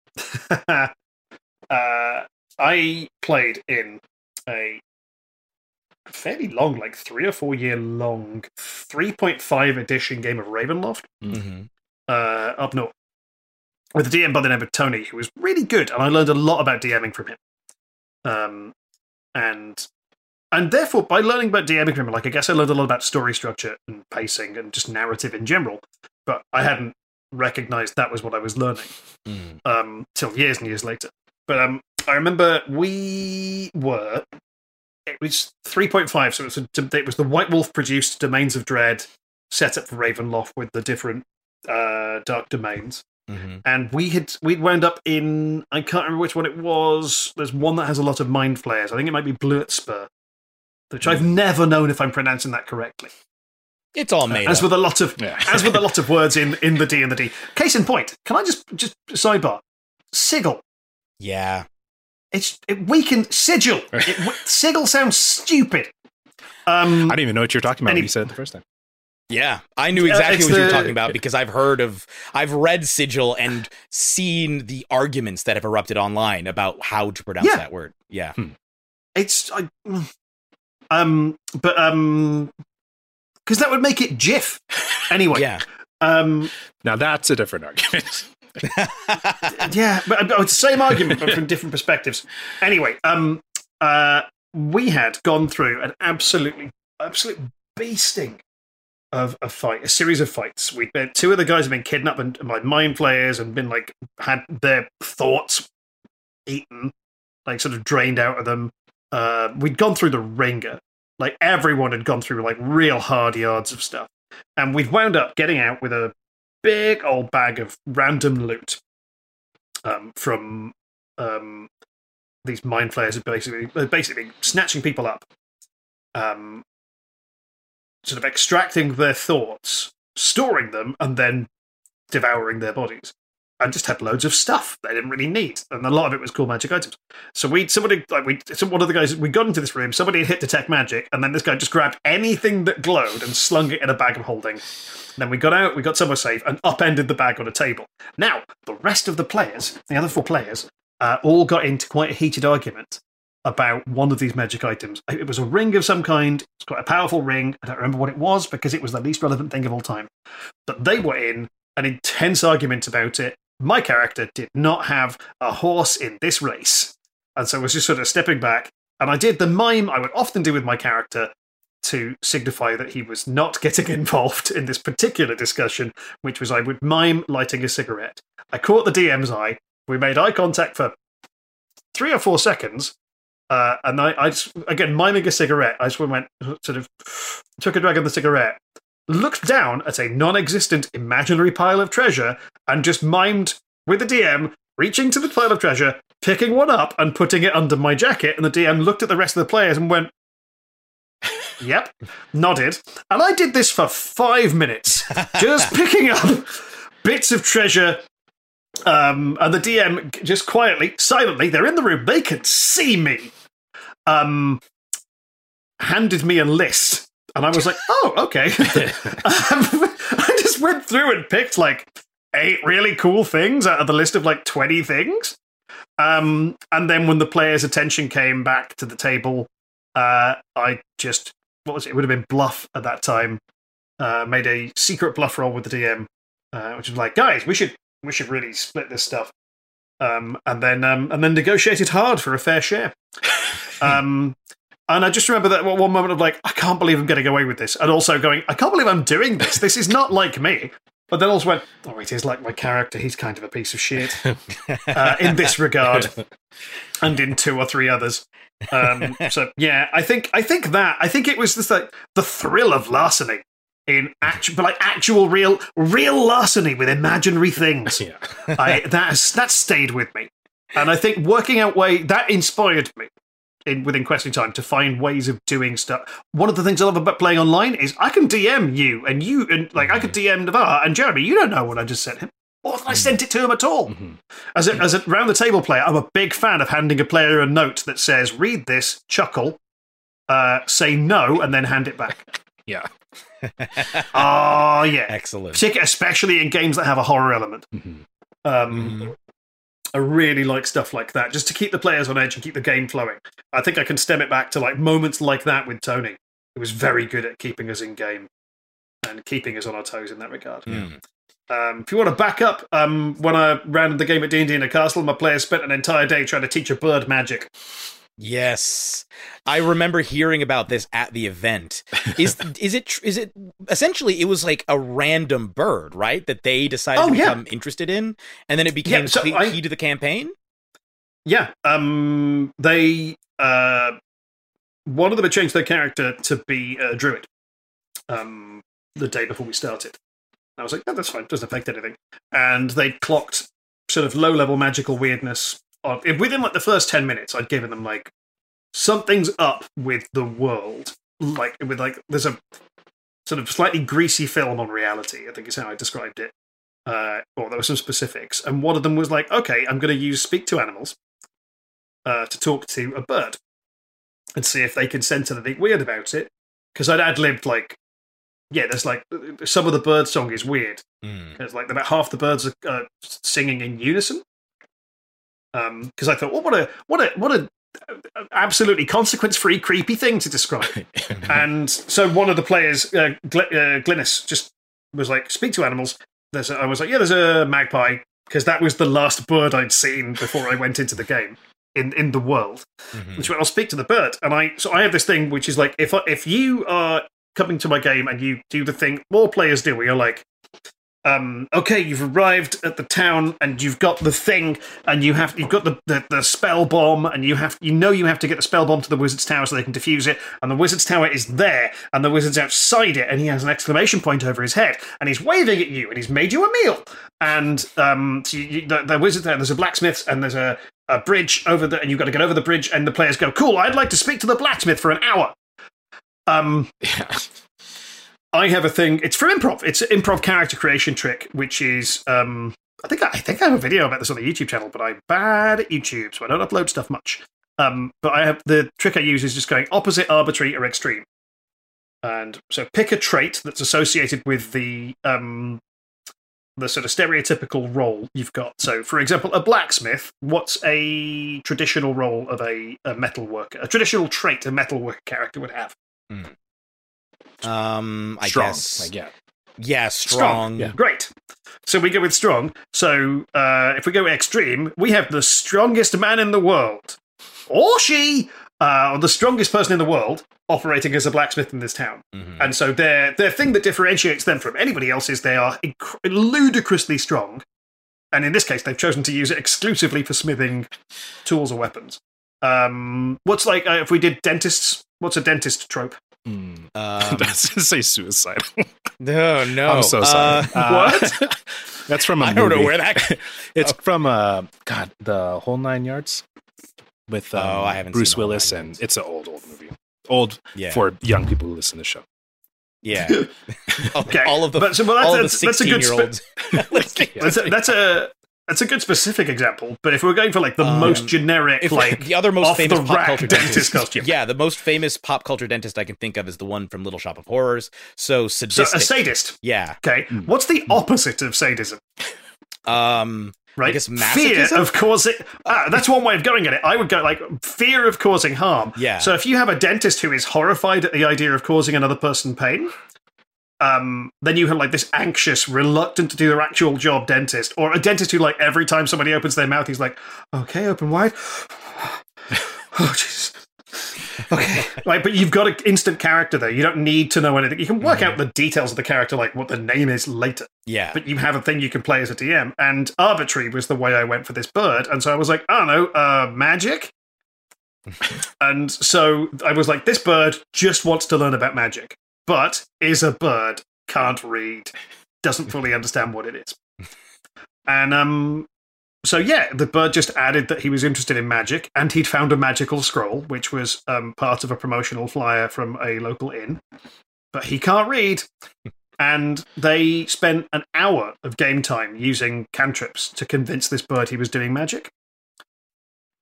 uh, I played in a fairly long, like three or four year long, three point five edition game of Ravenloft mm-hmm. uh, up north with a DM by the name of Tony, who was really good, and I learned a lot about DMing from him. Um, and and therefore, by learning about from him, like I guess I learned a lot about story structure and pacing and just narrative in general. But I hadn't recognized that was what I was learning Mm. um, till years and years later. But um, I remember we were. It was 3.5, so it was, a, it was the White Wolf produced Domains of Dread set up for Ravenloft with the different uh, dark domains. Mm-hmm. And we had we'd wound up in I can't remember which one it was. There's one that has a lot of mind flayers. I think it might be Bluetspur, which I've never known if I'm pronouncing that correctly. it's all made As up. with a lot of Yeah. as with a lot of words in in the D and the D. Case in point, can I just just sidebar? Sigil. yeah It's it weakened sigil. It, sigil sounds stupid. Um, I didn't even know what you were talking about Any- when you said it the first time. Yeah, I knew Uh, exactly it's what you were talking about because I've heard of, I've read Sigil and seen the arguments that have erupted online about how to pronounce Yeah. that word. Yeah. it's I, um, but um, because that would make it GIF anyway. Yeah. Um, Now that's a different argument. yeah, but but it's the same argument, but from different perspectives. Anyway, um, uh, we had gone through an absolutely, absolute beasting of a fight, a series of fights. We'd been two of the guys have been kidnapped and, by mind flayers and been like had their thoughts eaten, like sort of drained out of them. Uh, we'd gone through the ringer, like everyone had gone through like real hard yards of stuff, and we'd wound up getting out with a big old bag of random loot um, from um, these mind flayers, are basically basically snatching people up, um, sort of extracting their thoughts, storing them, and then devouring their bodies. And just had loads of stuff they didn't really need, and a lot of it was cool magic items. So we somebody like we one of the guys we got into this room. Somebody had hit detect magic, and then this guy just grabbed anything that glowed and slung it in a bag of holding. Then we got out, we got somewhere safe, and upended the bag on a table. Now the rest of the players, the other four players, uh, all got into quite a heated argument about one of these magic items. It was a ring of some kind. It's quite a powerful ring. I don't remember what it was because it was the least relevant thing of all time. But they were in an intense argument about it. My character did not have a horse in this race. And so I was just sort of stepping back. And I did the mime I would often do with my character to signify that he was not getting involved in this particular discussion, which was I would mime lighting a cigarette. I caught the DM's eye. We made eye contact for three or four seconds. Uh, and I, I just, again, miming a cigarette, I just went, sort of, took a drag of the cigarette, looked down at a non existent imaginary pile of treasure, and just mimed with the DM reaching to the pile of treasure, picking one up, and putting it under my jacket. And the DM looked at the rest of the players and went, Yep, nodded. And I did this for five minutes, just picking up bits of treasure. Um, and the DM just quietly, silently, they're in the room, they can see me. Um, handed me a list. And I was like, oh, okay. I just went through and picked like eight really cool things out of the list of like 20 things. Um, and then when the players' attention came back to the table, uh, I just, what was it? It would have been bluff at that time. Uh, made a secret bluff roll with the DM, uh, which was like, guys, we should we should really split this stuff. Um, and then um, and then negotiated hard for a fair share. um, and I just remember that one moment of like, I can't believe I'm getting away with this, and also going, I can't believe I'm doing this. This is not like me. But then also went, oh, it is like my character. He's kind of a piece of shit uh, in this regard, and in two or three others. Um, so yeah, I think I think that I think it was just like the thrill of larceny in actual, but like actual real real larceny with imaginary things. Yeah. I that has, that stayed with me, and I think working out way that inspired me in within questing time to find ways of doing stuff. One of the things I love about playing online is I can DM you and you and like I could DM Navaar and Jeremy. You don't know what I just sent him. Or if I sent it to him at all. As a, as a round the table player, I'm a big fan of handing a player a note that says, "Read this, chuckle, uh, say no, and then hand it back." Yeah. Oh yeah, Excellent. Especially in games that have a horror element. Mhm. Um, I really like stuff like that, just to keep the players on edge and keep the game flowing. I think I can stem it back to like moments like that with Tony. He was very good at keeping us in game and keeping us on our toes in that regard. Mm. Um, if you want to back up, um, when I ran the game at D and D in a castle, my players spent an entire day trying to teach a bird magic. Yes, I remember hearing about this at the event. Is is it is it essentially it was like a random bird, right? That they decided Oh, to yeah. become interested in, and then it became Yeah, so key, I- to the campaign. Yeah, um, they uh, one of them had changed their character to be a druid. Um, the day before we started, I was like, "No, that's fine. Doesn't affect anything." And they clocked sort of low-level magical weirdness on within like the first ten minutes. I'd given them like something's up with the world, like with like there's a sort of slightly greasy film on reality. I think is how I described it. Uh, or there were some specifics, and one of them was like, "Okay, I'm going to use speak to animals." uh, to talk to a bird and see if they can sense anything weird about it. Because I'd ad libbed like, yeah, there's like some of the bird song is weird. Mm. It's like about half the birds are uh, singing in unison. Because I thought, well, what a what a what a absolutely consequence-free, creepy thing to describe. and so one of the players, uh, Gl- uh, Glynis, just was like, "Speak to animals." There's, a, I was like, "Yeah, there's a magpie," because that was the last bird I'd seen before I went into the game in in the world. Mhm. Which went, I'll speak to the bird, and I so I have this thing which is like, if I, if you are coming to my game and you do the thing more players do, where you're like. Um, okay, you've arrived at the town and you've got the thing, and you have you've got the, the, the spell bomb, and you have you know you have to get the spell bomb to the wizard's tower so they can defuse it, and the wizard's tower is there, and the wizard's outside it, and he has an exclamation point over his head, and he's waving at you, and he's made you a meal, and um, so you, the, the wizard there, there's a blacksmith, and there's a, a bridge over the, and you've got to get over the bridge, and the players go, cool, I'd like to speak to the blacksmith for an hour. Um, Yeah. I have a thing. It's from improv. It's an improv character creation trick, which is um, I think I think I have a video about this on the YouTube channel, but I'm bad at YouTube, so I don't upload stuff much. Um, but I have the trick I use is just going opposite, arbitrary, or extreme. And so pick a trait that's associated with the um, the sort of stereotypical role you've got. So, for example, a blacksmith. What's a traditional role of a, a metal worker? A traditional trait a metal worker character would have. Um, I Strong. guess. Like, yeah. Yeah, strong. Yeah. Great. So we go with strong. So uh, if we go extreme, we have the strongest man in the world, or she, uh, or the strongest person in the world, operating as a blacksmith in this town. Mhm. And so their their thing that differentiates them from anybody else is they are inc- ludicrously strong. And in this case, they've chosen to use it exclusively for smithing tools or weapons. Um, what's like uh, if we did dentists? What's a dentist trope? Hmm. Um, That's say suicide. no, no. I'm so sorry. Uh, Uh, That's from a I don't know where that. It's from uh God, the whole nine yards with um, Oh, I haven't Bruce seen Willis, and Yards. it's an old old movie. Old Yeah. for young people who listen to the show. Yeah. Okay, all of the but so, well, that's, all of the that's, that's a good sixteen year spe- olds. that's, a, that's a that's a good specific example. But if we're going for like the Um, most generic, like the other most famous pop culture dentist dentist, costume. yeah, the most famous pop culture dentist I can think of is the one from Little Shop of Horrors. So So a sadist. yeah. Okay, what's the opposite of sadism? Um. Right, guess fear masochism? of causing. Ah, that's one way of going at it. I would go like fear of causing harm. Yeah. So if you have a dentist who is horrified at the idea of causing another person pain, um, then you have like this anxious, reluctant to do their actual job dentist, or a dentist who like every time somebody opens their mouth, he's like, "Okay, open wide." oh Jesus. Okay, right, but you've got an instant character there. You don't need to know anything. You can work out the details of the character, like what the name is later Yeah. but you have a thing you can play as a DM. And arbitrary was the way I went for this bird. And so I was like, I don't know, uh, magic? and so I was like, this bird just wants to learn about magic, but is a bird, can't read, doesn't fully understand what it is. And um, so yeah, the bird just added that he was interested in magic, and he'd found a magical scroll, which was um, part of a promotional flyer from a local inn. But he can't read, and they spent an hour of game time using cantrips to convince this bird he was doing magic.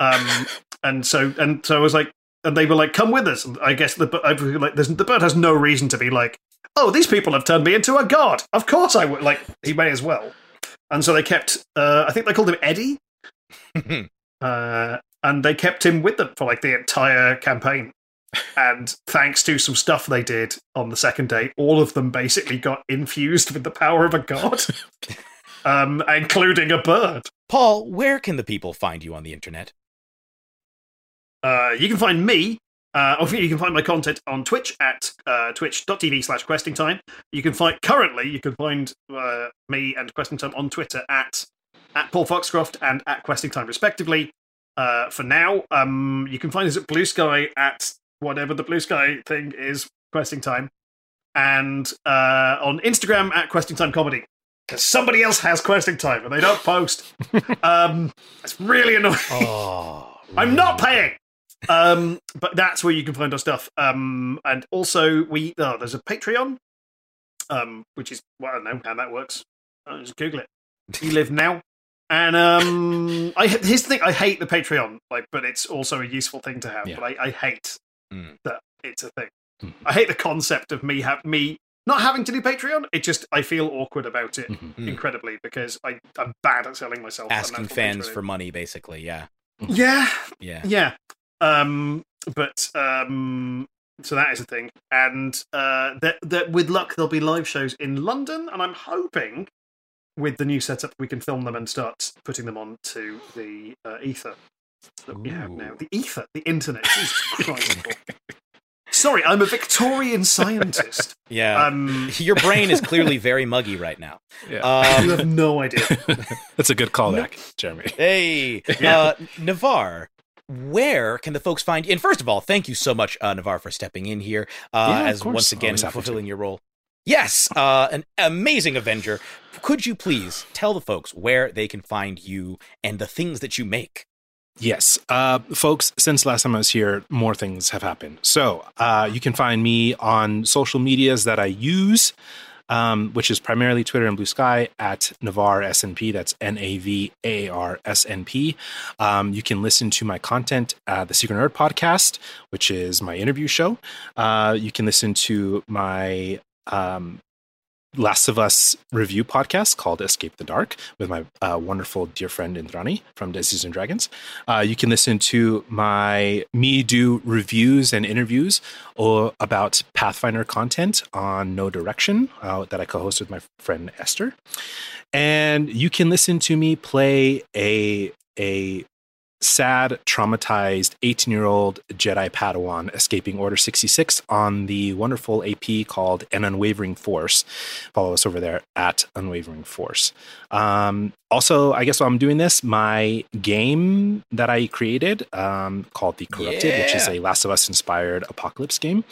Um, and so and so I was like, and they were like, "Come with us." And I guess the bir- I was like, there's, the bird has no reason to be like, "Oh, these people have turned me into a god." Of course I would. Like he may as well. And so they kept. Uh, I think they called him Eddie. uh, and they kept him with them for like the entire campaign. And thanks to some stuff they did on the second day, all of them basically got infused with the power of a god, um, including a bird. Paul, where can the people find you on the internet? Uh, you can find me. Uh, or you can find my content on Twitch at uh, twitch.tv slash questing time. You can find currently you can find uh, me and questing time on Twitter at at Paul Foxcroft and at questing time respectively. Uh, for now, um, you can find us at Blue Sky at whatever the Blue Sky thing is, questing time, and uh, on Instagram at questing time comedy. Because somebody else has questing time and they don't post. um, it's really annoying. Oh, I'm not paying. Um, but that's where you can find our stuff. Um, and also we oh, there's a Patreon, um, which is well, I don't know how that works. I'll just Google it. You live now. And um, I here's the thing: I hate the Patreon, like, but it's also a useful thing to have. Yeah. But I, I hate Mm. that it's a thing. Mm. I hate the concept of me have me not having to do Patreon. It just I feel awkward about it Mhm. Mm. incredibly because I I'm bad at selling myself. asking fans for money, basically. Yeah. yeah, Yeah. yeah. Um, but um, so that is a thing, and uh, that that with luck there'll be live shows in London, and I'm hoping with the new setup we can film them and start putting them on to the uh, ether that we have now. The ether, the internet. Jesus Christ. Sorry, I'm a Victorian scientist. Yeah. Um, Your brain is clearly very muggy right now. Yeah. you Um, have no idea. That's a good callback, Jeremy. hey, Yeah. uh, Navaar, where can the folks find you? And first of all, thank you so much, uh, Navaar, for stepping in here uh, Yeah, as course. once again fulfilling your role. Yes, uh, an amazing Avenger. Could you please tell the folks where they can find you and the things that you make? Yes. Uh, folks, since last time I was here, more things have happened. So uh, you can find me on social medias that I use, um, which is primarily Twitter and Blue Sky at Navaar SNP. That's N A V A R S N P. Um, you can listen to my content at the Secret Nerd podcast, which is my interview show. Uh, you can listen to my um, Last of Us review podcast called Escape the Dark with my uh, wonderful dear friend Indrani from Dungeons and Dragons. Uh, you can listen to my me do reviews and interviews or about Pathfinder content on No Direction uh, that I co-host with my friend Esther, and you can listen to me play a a sad, traumatized 18 year old Jedi Padawan escaping Order 66 on the wonderful AP called An Unwavering Force. Follow us over there at Unwavering Force. Um, also, I guess while I'm doing this, my game that I created um, called The Corrupted, which is a Last of Us inspired apocalypse game,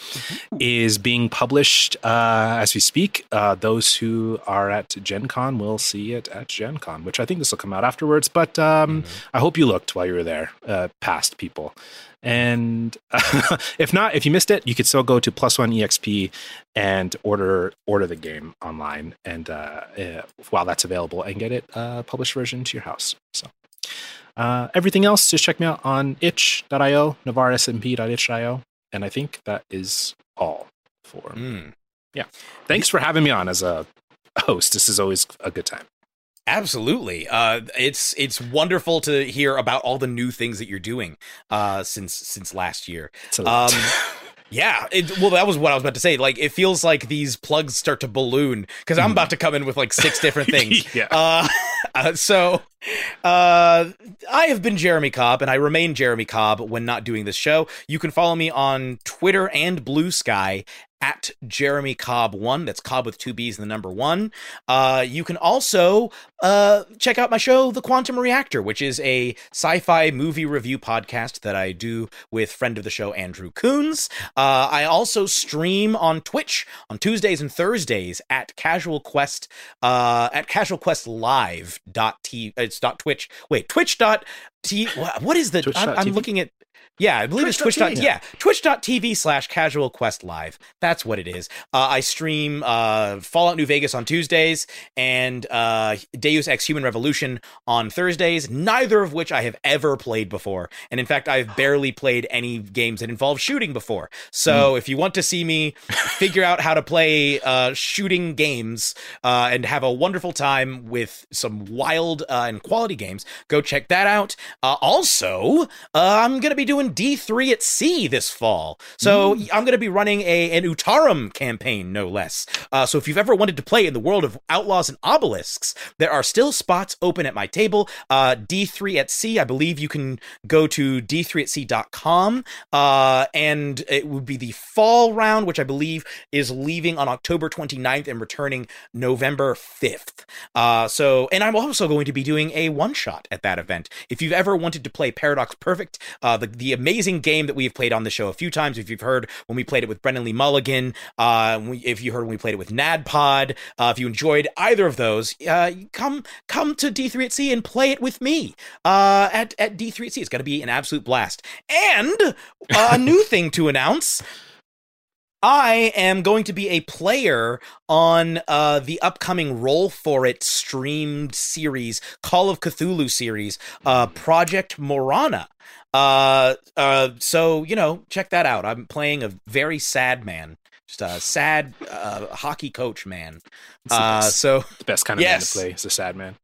is being published uh, as we speak. Uh, those who are at Gen Con will see it at Gen Con, which I think this will come out afterwards. But um, I hope you looked while you were there, uh, past people. And if not, if you missed it, you could still go to Plus One EXP and order order the game online, and uh, uh, while that's available, and get it uh, published version to your house. So. Uh, everything else, just check me out on itch.io, navaarsnp.itch.io. And I think that is all for Mm. Yeah. Thanks for having me on as a host. This is always a good time. Absolutely. Uh, it's it's wonderful to hear about all the new things that you're doing uh, since since last year. It's a lot. Um, yeah. It, well, that was what I was about to say. Like, it feels like these plugs start to balloon because I'm about to come in with like six different things. Yeah. Uh, uh, so, uh, I have been Jeremy Cobb, and I remain Jeremy Cobb when not doing this show. You can follow me on Twitter and Blue Sky at Jeremy Cobb one. That's Cobb with two B's and the number one. Uh, you can also uh, check out my show, The Quantum Reactor, which is a sci-fi movie review podcast that I do with friend of the show Andrew Coons. Uh, I also stream on Twitch on Tuesdays and Thursdays at Casual Quest uh, at Casual Quest Live dot t. It's dot Twitch. Wait, Twitch dot t. What is the? I'm, I'm looking at. Yeah, I believe it's Twitch Twitch. dot dot- Yeah, twitch.tv slash casual quest live. That's what it is. Uh, I stream uh, Fallout New Vegas on Tuesdays and uh, Deus Ex Human Revolution on Thursdays, neither of which I have ever played before. And in fact, I've barely played any games that involve shooting before. So if you want to see me figure out how to play uh, shooting games uh, and have a wonderful time with some wild uh, and quality games, go check that out. Uh, also, uh, I'm going to be doing D3 at sea this fall. So I'm going to be running a an Utarum campaign, no less. Uh, so if you've ever wanted to play in the world of outlaws and obelisks, there are still spots open at my table. Uh, D3 at sea, I believe you can go to d3at-sea.com, uh, and it would be the fall round, which I believe is leaving on October 29th and returning November 5th. Uh, so, and I'm also going to be doing a one shot at that event. If you've ever wanted to play Paradox Perfect, uh, the, the amazing game that we've played on the show a few times, if you've heard when we played it with Brennan Lee Mulligan, uh, we- if you heard when we played it with NADDPOD, uh, if you enjoyed either of those, uh, come come to D3 at Sea and play it with me uh, at, at D3 at Sea. It's going to be an absolute blast. And uh, a new thing to announce. I am going to be a player on uh, the upcoming Roll for It streamed series, Call of Cthulhu series, uh, Project Morana. Uh, uh, so you know, check that out. I'm playing a very sad man, just a sad uh, hockey coach man. Uh, best. so the best kind of man to play is a sad man.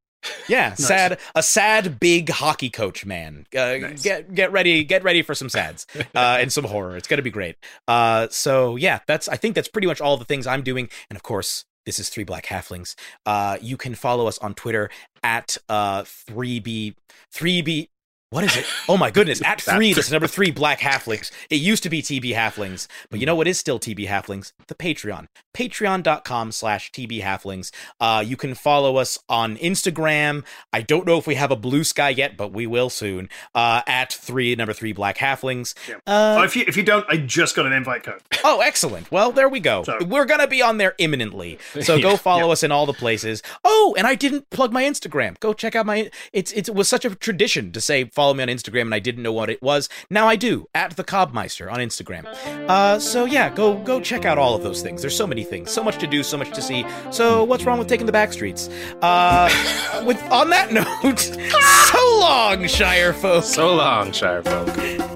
yeah, sad, a sad big hockey coach man. Uh, Nice. Get get ready, get ready for some sads uh, and some horror. It's gonna be great. Uh, so yeah, that's I think that's pretty much all the things I'm doing, and of course. This is Three Black Halflings. Uh, you can follow us on Twitter at uh, 3B, 3B, what is it? Oh my goodness, at three, this is number three, Black Halflings. It used to be TB Halflings, but you know what is still TB Halflings? The Patreon. Patreon.com slash TB Halflings. Uh, you can follow us on Instagram. I don't know if we have a blue sky yet, but we will soon. Uh, at three, number three, Black Halflings. oh, Uh, if you if you don't, I just got an invite code. oh, excellent. Well, there we go. So- We're going to be on there imminently. So go Yeah. follow us in all the places. Oh, and I didn't plug my Instagram. Go check out my it's it was such a tradition to say follow me on Instagram and I didn't know what it was. Now I do. At the Cobmeister on Instagram. Uh so yeah, go go check out all of those things. There's so many things. So much to do, so much to see. So what's wrong with taking the back streets? Uh with on that note, so long, Shire folks. So long, Shire folk.